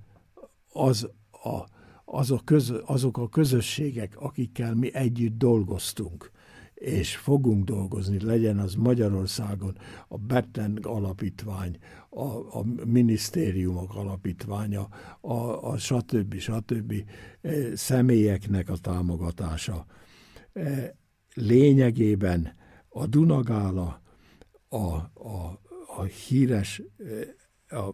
az a, az a köz, azok a közösségek, akikkel mi együtt dolgoztunk, és fogunk dolgozni, legyen az Magyarországon a Betten alapítvány, a, a minisztériumok alapítványa, a, a stb. stb. E, személyeknek a támogatása. E, lényegében a Dunagála a, a, a híres, e, a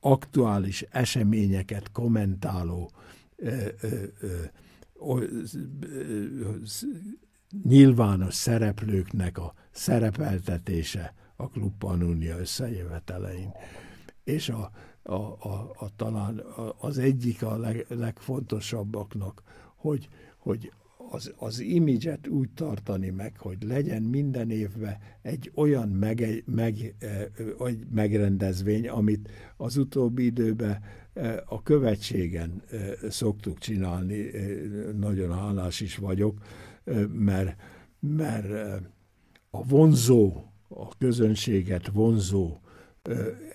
aktuális eseményeket kommentáló nyilvános szereplőknek a szerepeltetése a Klub Pannonia összejövetelein. És a, a, a, a, talán az egyik a leg, legfontosabbaknak, hogy, hogy az, az imidzset úgy tartani meg, hogy legyen minden évben egy olyan meg, meg, meg, megrendezvény, amit az utóbbi időben a követségen szoktuk csinálni. Nagyon hálás is vagyok, mert, mert a vonzó, a közönséget vonzó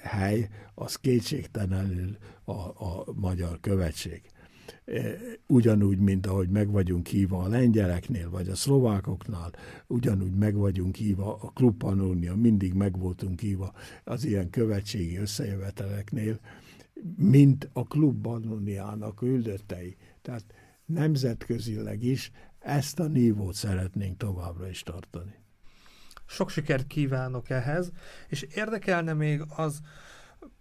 hely, az kétségtelenül a, a magyar követség. Ugyanúgy, mint ahogy meg vagyunk hívva a lengyeleknél, vagy a szlovákoknál, ugyanúgy meg vagyunk hívva a Klub Pannonia, mindig meg voltunk hívva az ilyen követségi összejöveteleknél, mint a Klub Pannoniának üldöttei. Tehát nemzetközileg is ezt a nívót szeretnénk továbbra is tartani. Sok sikert kívánok ehhez, és érdekelne még az,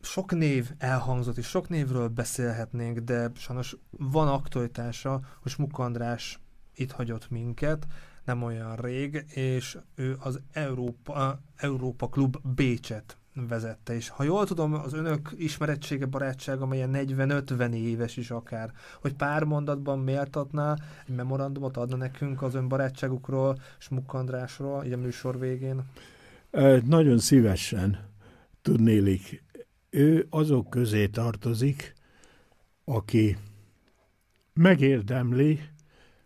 sok név elhangzott, és sok névről beszélhetnénk, de sajnos van aktualitása, hogy Smuk András itt hagyott minket, nem olyan rég, és ő az Európa, Európa Klub Bécset vezette. És ha jól tudom, az önök ismerettsége, barátsága, amelyen 40-50 éves is akár, hogy pár mondatban méltatná, egy memorandumot adna nekünk az ön barátságukról, Smuk Andrásról, így a műsor végén? Nagyon szívesen tudnélik. Ő azok közé tartozik, aki megérdemli,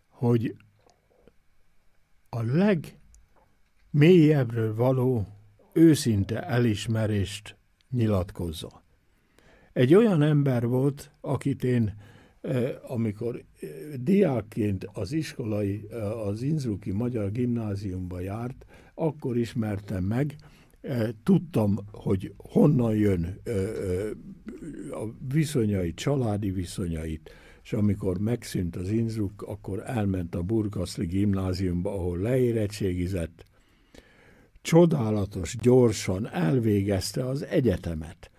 hogy a legmélyebbről való őszinte elismerést nyilatkozza. Egy olyan ember volt, akit én, eh, amikor eh, diákként az iskolai, eh, az Innsbrucki Magyar Gimnáziumba járt, akkor ismertem meg, tudtam, hogy honnan jön a viszonyait, családi viszonyait, és amikor megszűnt az Innsbruck, akkor elment a Burgaszli gimnáziumba, ahol leérettségizett, csodálatos, gyorsan elvégezte az egyetemet,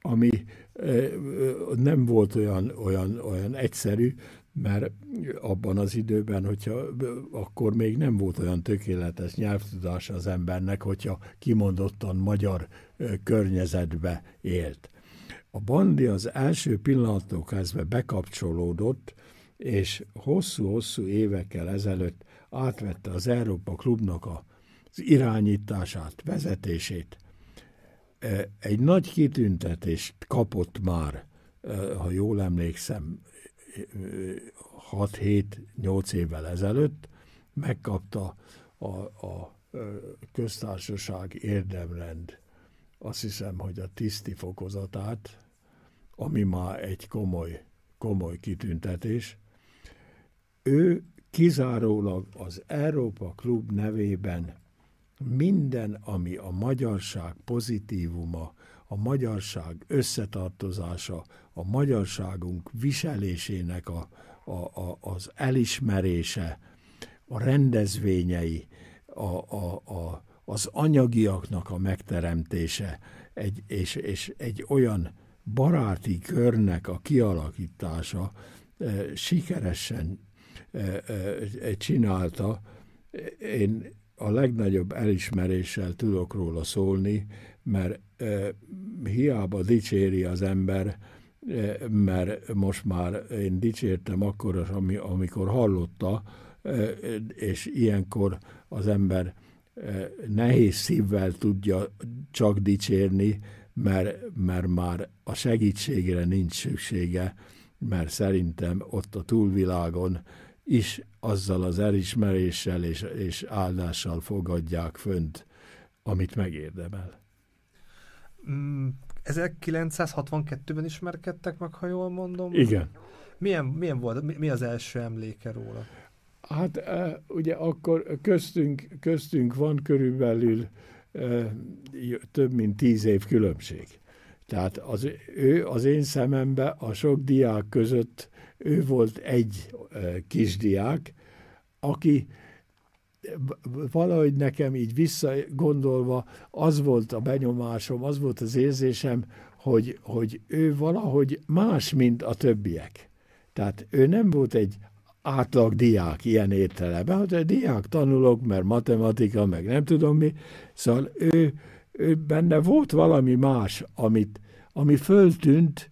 ami nem volt olyan, olyan, olyan egyszerű, mert abban az időben, hogyha akkor még nem volt olyan tökéletes nyelvtudása az embernek, hogyha kimondottan magyar környezetbe élt. A bandi az első pillanattól kezdve bekapcsolódott, és hosszú-hosszú évekkel ezelőtt átvette az Európa Klubnak az irányítását, vezetését. Egy nagy kitüntetést kapott már, ha jól emlékszem, 6-7-8 évvel ezelőtt, megkapta a, a köztársaság érdemrend, azt hiszem, hogy a tiszti fokozatát, ami már egy komoly, komoly kitüntetés. Ő kizárólag az Európa Klub nevében minden, ami a magyarság pozitívuma, a magyarság összetartozása, a magyarságunk viselésének a, a, a, az elismerése, a rendezvényei, a, a, a, az anyagiaknak a megteremtése, egy, és, és egy olyan baráti körnek a kialakítása e, sikeresen e, e, csinálta. Én a legnagyobb elismeréssel tudok róla szólni, mert hiába dicséri az ember, mert most már én dicsértem akkor, ami, amikor hallotta, e, és ilyenkor az ember e, nehéz szívvel tudja csak dicsérni, mert, mert már a segítségre nincs szüksége, mert szerintem ott a túlvilágon is azzal az elismeréssel és, és áldással fogadják fönt, amit megérdemel. 1962-ben mm, ismerkedtek meg, ha jól mondom? Igen. Milyen, milyen volt, mi az első emléke róla? Hát e, ugye akkor köztünk, köztünk van körülbelül e, több mint tíz év különbség. Tehát az, ő az én szemembe a sok diák között ő volt egy kisdiák, aki valahogy nekem így visszagondolva az volt a benyomásom, az volt az érzésem, hogy, hogy ő valahogy más, mint a többiek. Tehát ő nem volt egy átlag diák ilyen értelemben, hát a diák tanulok, mert matematika, meg nem tudom mi, szóval ő, ő benne volt valami más, amit, ami föltűnt,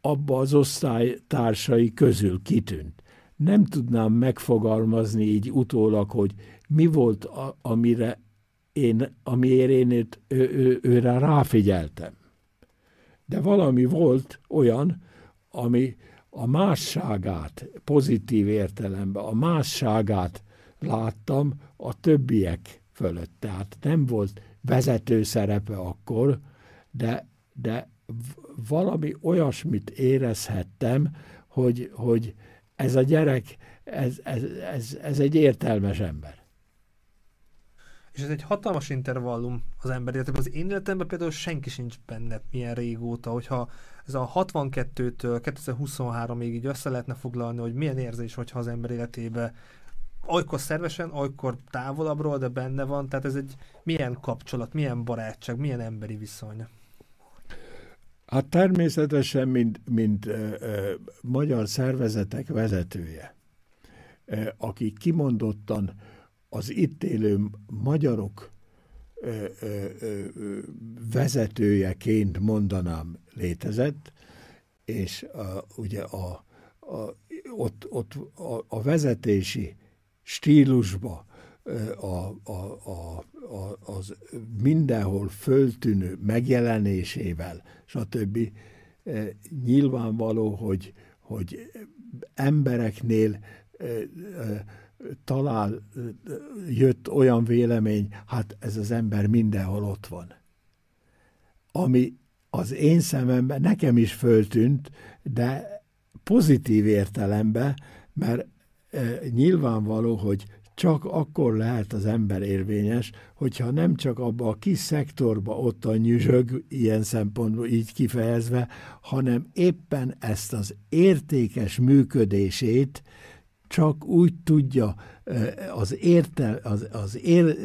abba az osztálytársai közül kitűnt. Nem tudnám megfogalmazni így utólag, hogy mi volt, a, amire én, amiért én őt, ő, ő, őre ráfigyeltem. De valami volt olyan, ami a másságát, pozitív értelemben, a másságát láttam a többiek fölött. Tehát nem volt vezető szerepe akkor, de, de valami olyasmit érezhettem, hogy, hogy ez a gyerek, ez, ez, ez, ez egy értelmes ember. És ez egy hatalmas intervallum az ember életében. Az én életemben például senki sincs benne milyen régóta, hogyha ez a 62-től 2023-ig így össze lehetne foglalni, hogy milyen érzés, hogyha az ember életébe olykor szervesen, olykor távolabbról, de benne van, tehát ez egy milyen kapcsolat, milyen barátság, milyen emberi viszony. Hát természetesen, mint, mint ö, ö, magyar szervezetek vezetője, ö, aki kimondottan az itt élő magyarok ö, ö, ö, vezetőjeként mondanám létezett, és a, ugye a, a, ott, ott a, a vezetési stílusba a, a, a, a, az mindenhol föltűnő megjelenésével, stb. Nyilvánvaló, hogy, hogy embereknél talál jött olyan vélemény, hát ez az ember mindenhol ott van. Ami az én szememben nekem is föltűnt, de pozitív értelemben, mert nyilvánvaló, hogy csak akkor lehet az ember érvényes, hogyha nem csak abba a kis szektorba ott a nyüzsög, ilyen szempontból így kifejezve, hanem éppen ezt az értékes működését csak úgy tudja az, érte, az, az, ér,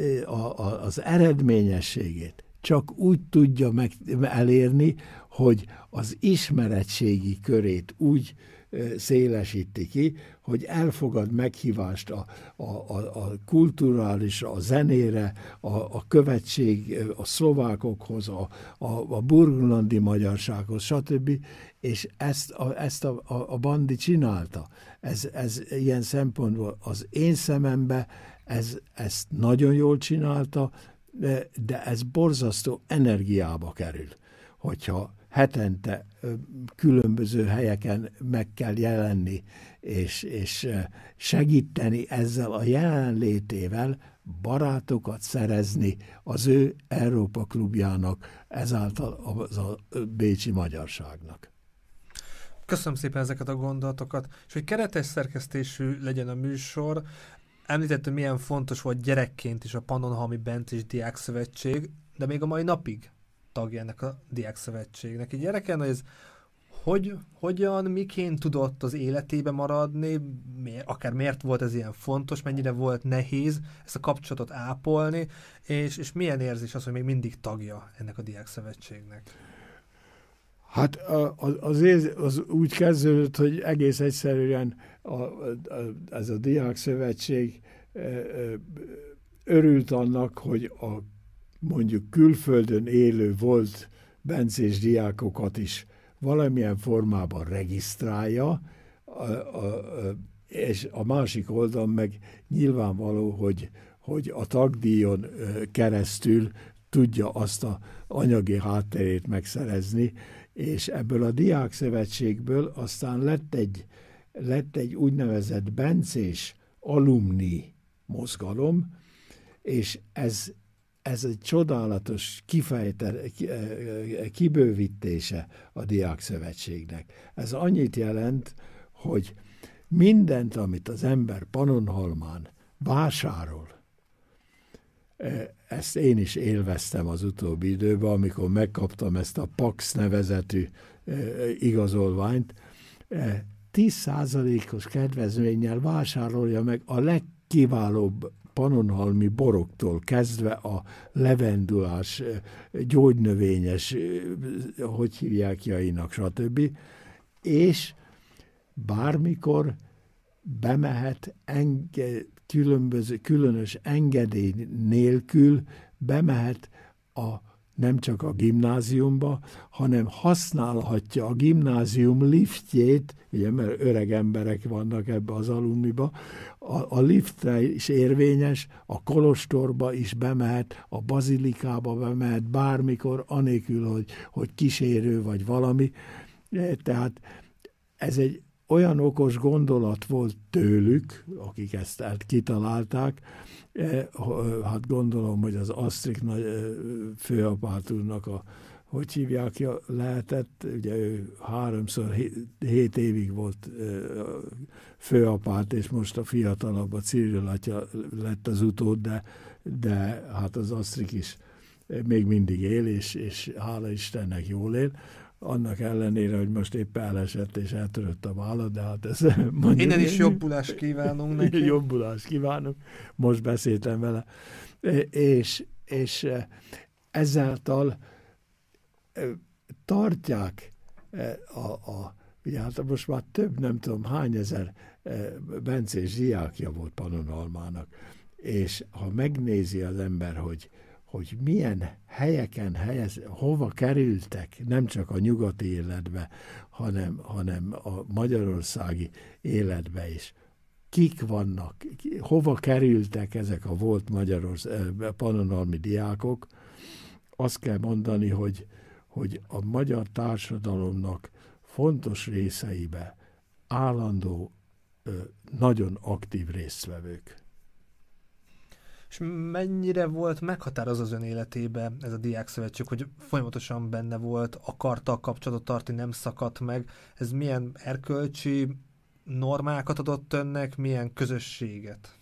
az eredményességét csak úgy tudja meg elérni, hogy az ismeretségi körét úgy szélesíti ki, hogy elfogad meghívást a, a, a, a kulturális, a zenére, a, a követség a szlovákokhoz, a, a, a burgulandi magyarsághoz, stb. És ezt a, ezt a, a, a bandi csinálta. Ez, ez ilyen szempontból az én szemembe ez, ezt nagyon jól csinálta, de, de ez borzasztó energiába kerül, hogyha hetente különböző helyeken meg kell jelenni, és, és segíteni ezzel a jelenlétével barátokat szerezni az ő Európa klubjának, ezáltal az a Bécsi Magyarságnak. Köszönöm szépen ezeket a gondolatokat, és hogy keretes szerkesztésű legyen a műsor, említettem, milyen fontos volt gyerekként is a Pannonhalmi Bencés Diák Szövetség, de még a mai napig tagja ennek a Diák Szövetségnek. Egy gyereken, hogy ez hogy, hogyan, miként tudott az életébe maradni, miért, akár miért volt ez ilyen fontos, mennyire volt nehéz ezt a kapcsolatot ápolni, és, és milyen érzés az, hogy még mindig tagja ennek a Diák Szövetségnek? Hát az, az, az úgy kezdődött, hogy egész egyszerűen a, a, ez a Diák Szövetség örült annak, hogy a mondjuk külföldön élő volt bencés diákokat is valamilyen formában regisztrálja, a, a, és a másik oldalon meg nyilvánvaló, hogy, hogy a tagdíjon keresztül tudja azt a anyagi hátterét megszerezni, és ebből a diákszövetségből aztán lett egy, lett egy úgynevezett bencés alumni mozgalom, és ez ez egy csodálatos kifejte, kibővítése a Diák Szövetségnek. Ez annyit jelent, hogy mindent, amit az ember Panonhalmán vásárol, e, ezt én is élveztem az utóbbi időben, amikor megkaptam ezt a Pax nevezetű e, igazolványt, 10%-os e, kedvezménnyel vásárolja meg a legkiválóbb panonhalmi boroktól kezdve a levendulás, gyógynövényes, hogy hívják jainak, stb. És bármikor bemehet enge, különböző, különös engedély nélkül, bemehet a nem csak a gimnáziumba, hanem használhatja a gimnázium liftjét, ugye, mert öreg emberek vannak ebbe az alumniba, a, a liftre is érvényes, a kolostorba is bemehet, a bazilikába bemehet bármikor, anélkül, hogy, hogy kísérő vagy valami. E, tehát ez egy olyan okos gondolat volt tőlük, akik ezt kitalálták, e, hát gondolom, hogy az Asztrik nagy e, főapátúrnak a hogy hívják, lehetett, ugye ő háromszor, hét évig volt főapát, és most a fiatalabb, a Cyril atya lett az utód, de, de hát az Asztrik is még mindig él, és, és hála Istennek jól él annak ellenére, hogy most épp elesett és eltörött a vállat, de hát ez *laughs* mondjuk... Innen is jobbulást kívánunk *laughs* neki. jobbulást kívánunk, most beszéltem vele. És, és ezáltal tartják a, a ugye hát most már több, nem tudom hány ezer bencés diákja volt Pannonhalmának, és ha megnézi az ember, hogy, hogy milyen helyeken helyez, hova kerültek, nem csak a nyugati életbe, hanem, hanem a magyarországi életbe is. Kik vannak, hova kerültek ezek a volt magyarországi panonalmi diákok, azt kell mondani, hogy, hogy a magyar társadalomnak fontos részeibe állandó, nagyon aktív résztvevők. És mennyire volt meghatározó az ön életébe ez a Diák Szövetség, hogy folyamatosan benne volt, akarta a kapcsolatot tartani, nem szakadt meg. Ez milyen erkölcsi normákat adott önnek, milyen közösséget?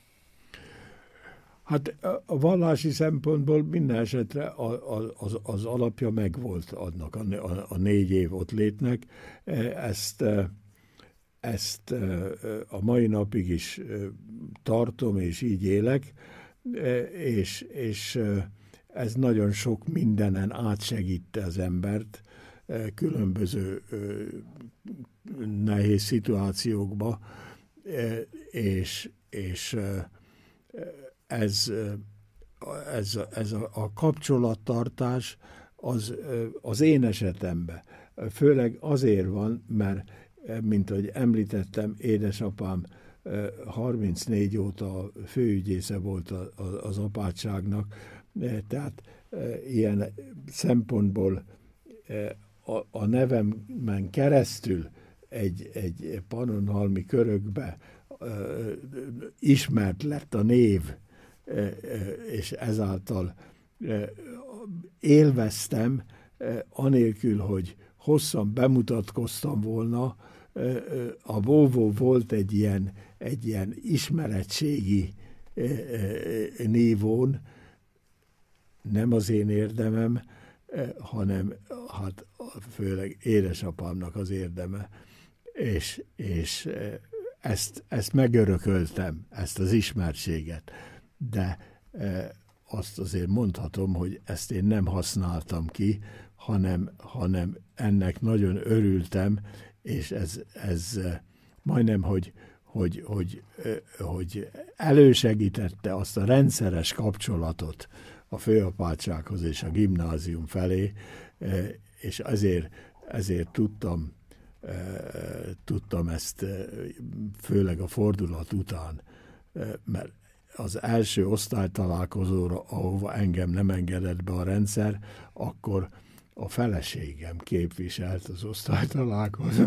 Hát a vallási szempontból minden esetre az, az alapja megvolt annak a, a, a négy év ott létnek. E, ezt, e, ezt e, a mai napig is tartom, és így élek, és, és ez nagyon sok mindenen átsegítte az embert különböző nehéz szituációkba, és, és ez, ez, ez a, a kapcsolattartás az, az én esetemben. Főleg azért van, mert mint ahogy említettem, édesapám 34 óta főügyésze volt az apátságnak, tehát ilyen szempontból a, a nevemen keresztül egy, egy panonhalmi körökbe ismert lett a név, és ezáltal élveztem, anélkül, hogy hosszan bemutatkoztam volna, a Vóvó volt egy ilyen, egy ilyen ismeretségi nívón, nem az én érdemem, hanem hát főleg édesapámnak az érdeme, és, és ezt, ezt megörököltem, ezt az ismertséget. De azt azért mondhatom, hogy ezt én nem használtam ki, hanem, hanem ennek nagyon örültem, és ez, ez majdnem, hogy, hogy, hogy, hogy elősegítette azt a rendszeres kapcsolatot a főapátsághoz és a gimnázium felé, és ezért, ezért tudtam, tudtam ezt főleg a fordulat után, mert az első osztálytalálkozóra, ahova engem nem engedett be a rendszer, akkor a feleségem képviselt az osztálytalálkozó,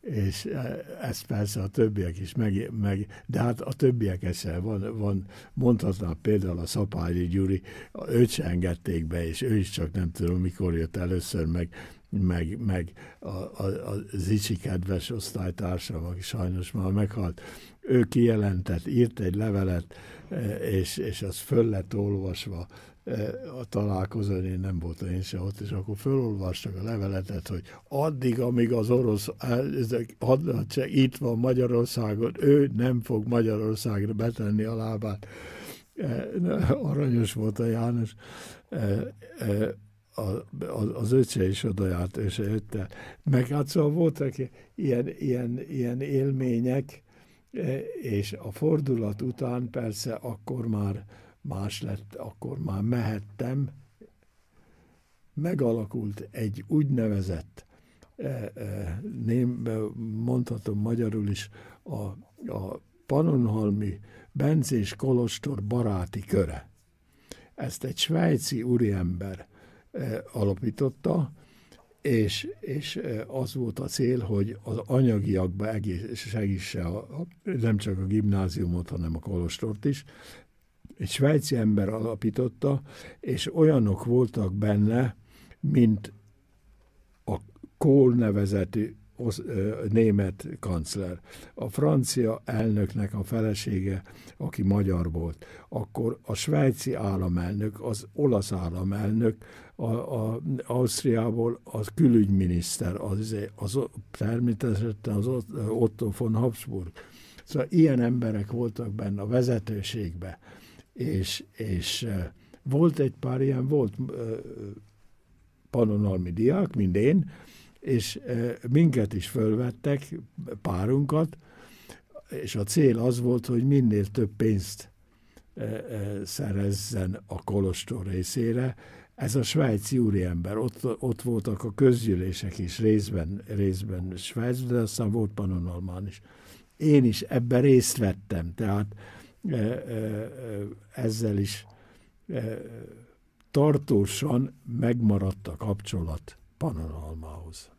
és e, ezt persze a többiek is meg, meg de hát a többiek sem van, van mondhatnám például a Szapári Gyuri, őt se engedték be, és ő is csak nem tudom, mikor jött először, meg, meg, meg a, a, a Zicsi kedves osztálytársam, aki sajnos már meghalt, ő kijelentett, írt egy levelet, e, és, és az föl lett olvasva a találkozón, én nem voltam én se ott, és akkor fölolvastak a leveletet, hogy addig, amíg az orosz hadnagyság itt van Magyarországon, ő nem fog Magyarországra betenni a lábát. E, aranyos volt a János, az öccse is oda járt, és jötte. Meg hát szóval voltak ilyen, ilyen, ilyen élmények, E, és a fordulat után persze akkor már más lett, akkor már mehettem, megalakult egy úgynevezett, e, e, ném, mondhatom magyarul is, a, a Panonhalmi Bencés Kolostor baráti köre. Ezt egy svájci úriember alapította, és, és az volt a cél, hogy az anyagiakba egész, segítse a, nem csak a gimnáziumot, hanem a kolostort is. Egy svájci ember alapította, és olyanok voltak benne, mint a Kohl nevezetű német kancler, a francia elnöknek a felesége, aki magyar volt, akkor a svájci államelnök, az olasz államelnök, a, a Ausztriából az külügyminiszter, az, az természetesen az Otto von Habsburg. Szóval ilyen emberek voltak benne a vezetőségbe, és, és volt egy pár ilyen, volt panonalmi diák, mint én, és minket is fölvettek, párunkat, és a cél az volt, hogy minél több pénzt szerezzen a kolostor részére. Ez a svájci úriember, ott, ott voltak a közgyűlések is részben, részben Svájcban, de aztán volt Panonalmán is. Én is ebben részt vettem, tehát ezzel is tartósan megmaradt a kapcsolat Panonalmához.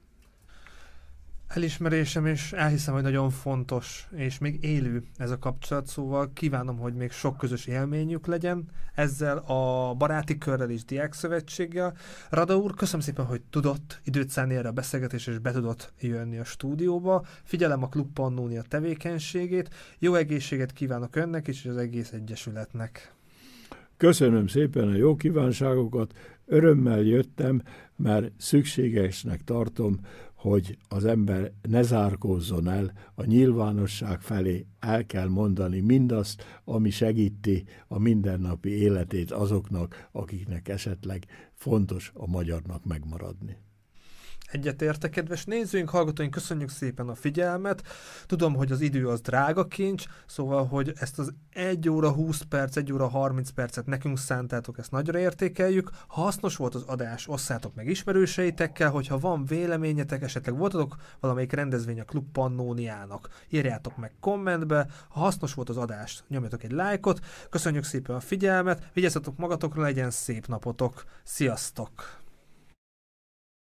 Elismerésem, és elhiszem, hogy nagyon fontos, és még élő ez a kapcsolat, szóval kívánom, hogy még sok közös élményük legyen ezzel a baráti körrel és diákszövetséggel. Rada úr, köszönöm szépen, hogy tudott időt szállni erre a beszélgetésre, és be tudott jönni a stúdióba. Figyelem a Klub Pannónia tevékenységét, jó egészséget kívánok önnek és az egész egyesületnek. Köszönöm szépen a jó kívánságokat, örömmel jöttem, mert szükségesnek tartom, hogy az ember ne zárkózzon el, a nyilvánosság felé el kell mondani mindazt, ami segíti a mindennapi életét azoknak, akiknek esetleg fontos a magyarnak megmaradni. Egyetértek, kedves nézőink, hallgatóink, köszönjük szépen a figyelmet. Tudom, hogy az idő az drága kincs, szóval, hogy ezt az 1 óra 20 perc, 1 óra 30 percet nekünk szántátok, ezt nagyra értékeljük. Ha hasznos volt az adás, osszátok meg ismerőseitekkel, hogyha van véleményetek, esetleg voltatok valamelyik rendezvény a Klub Pannóniának, írjátok meg kommentbe. Ha hasznos volt az adás, nyomjatok egy lájkot. Köszönjük szépen a figyelmet, vigyázzatok magatokra, legyen szép napotok. Sziasztok!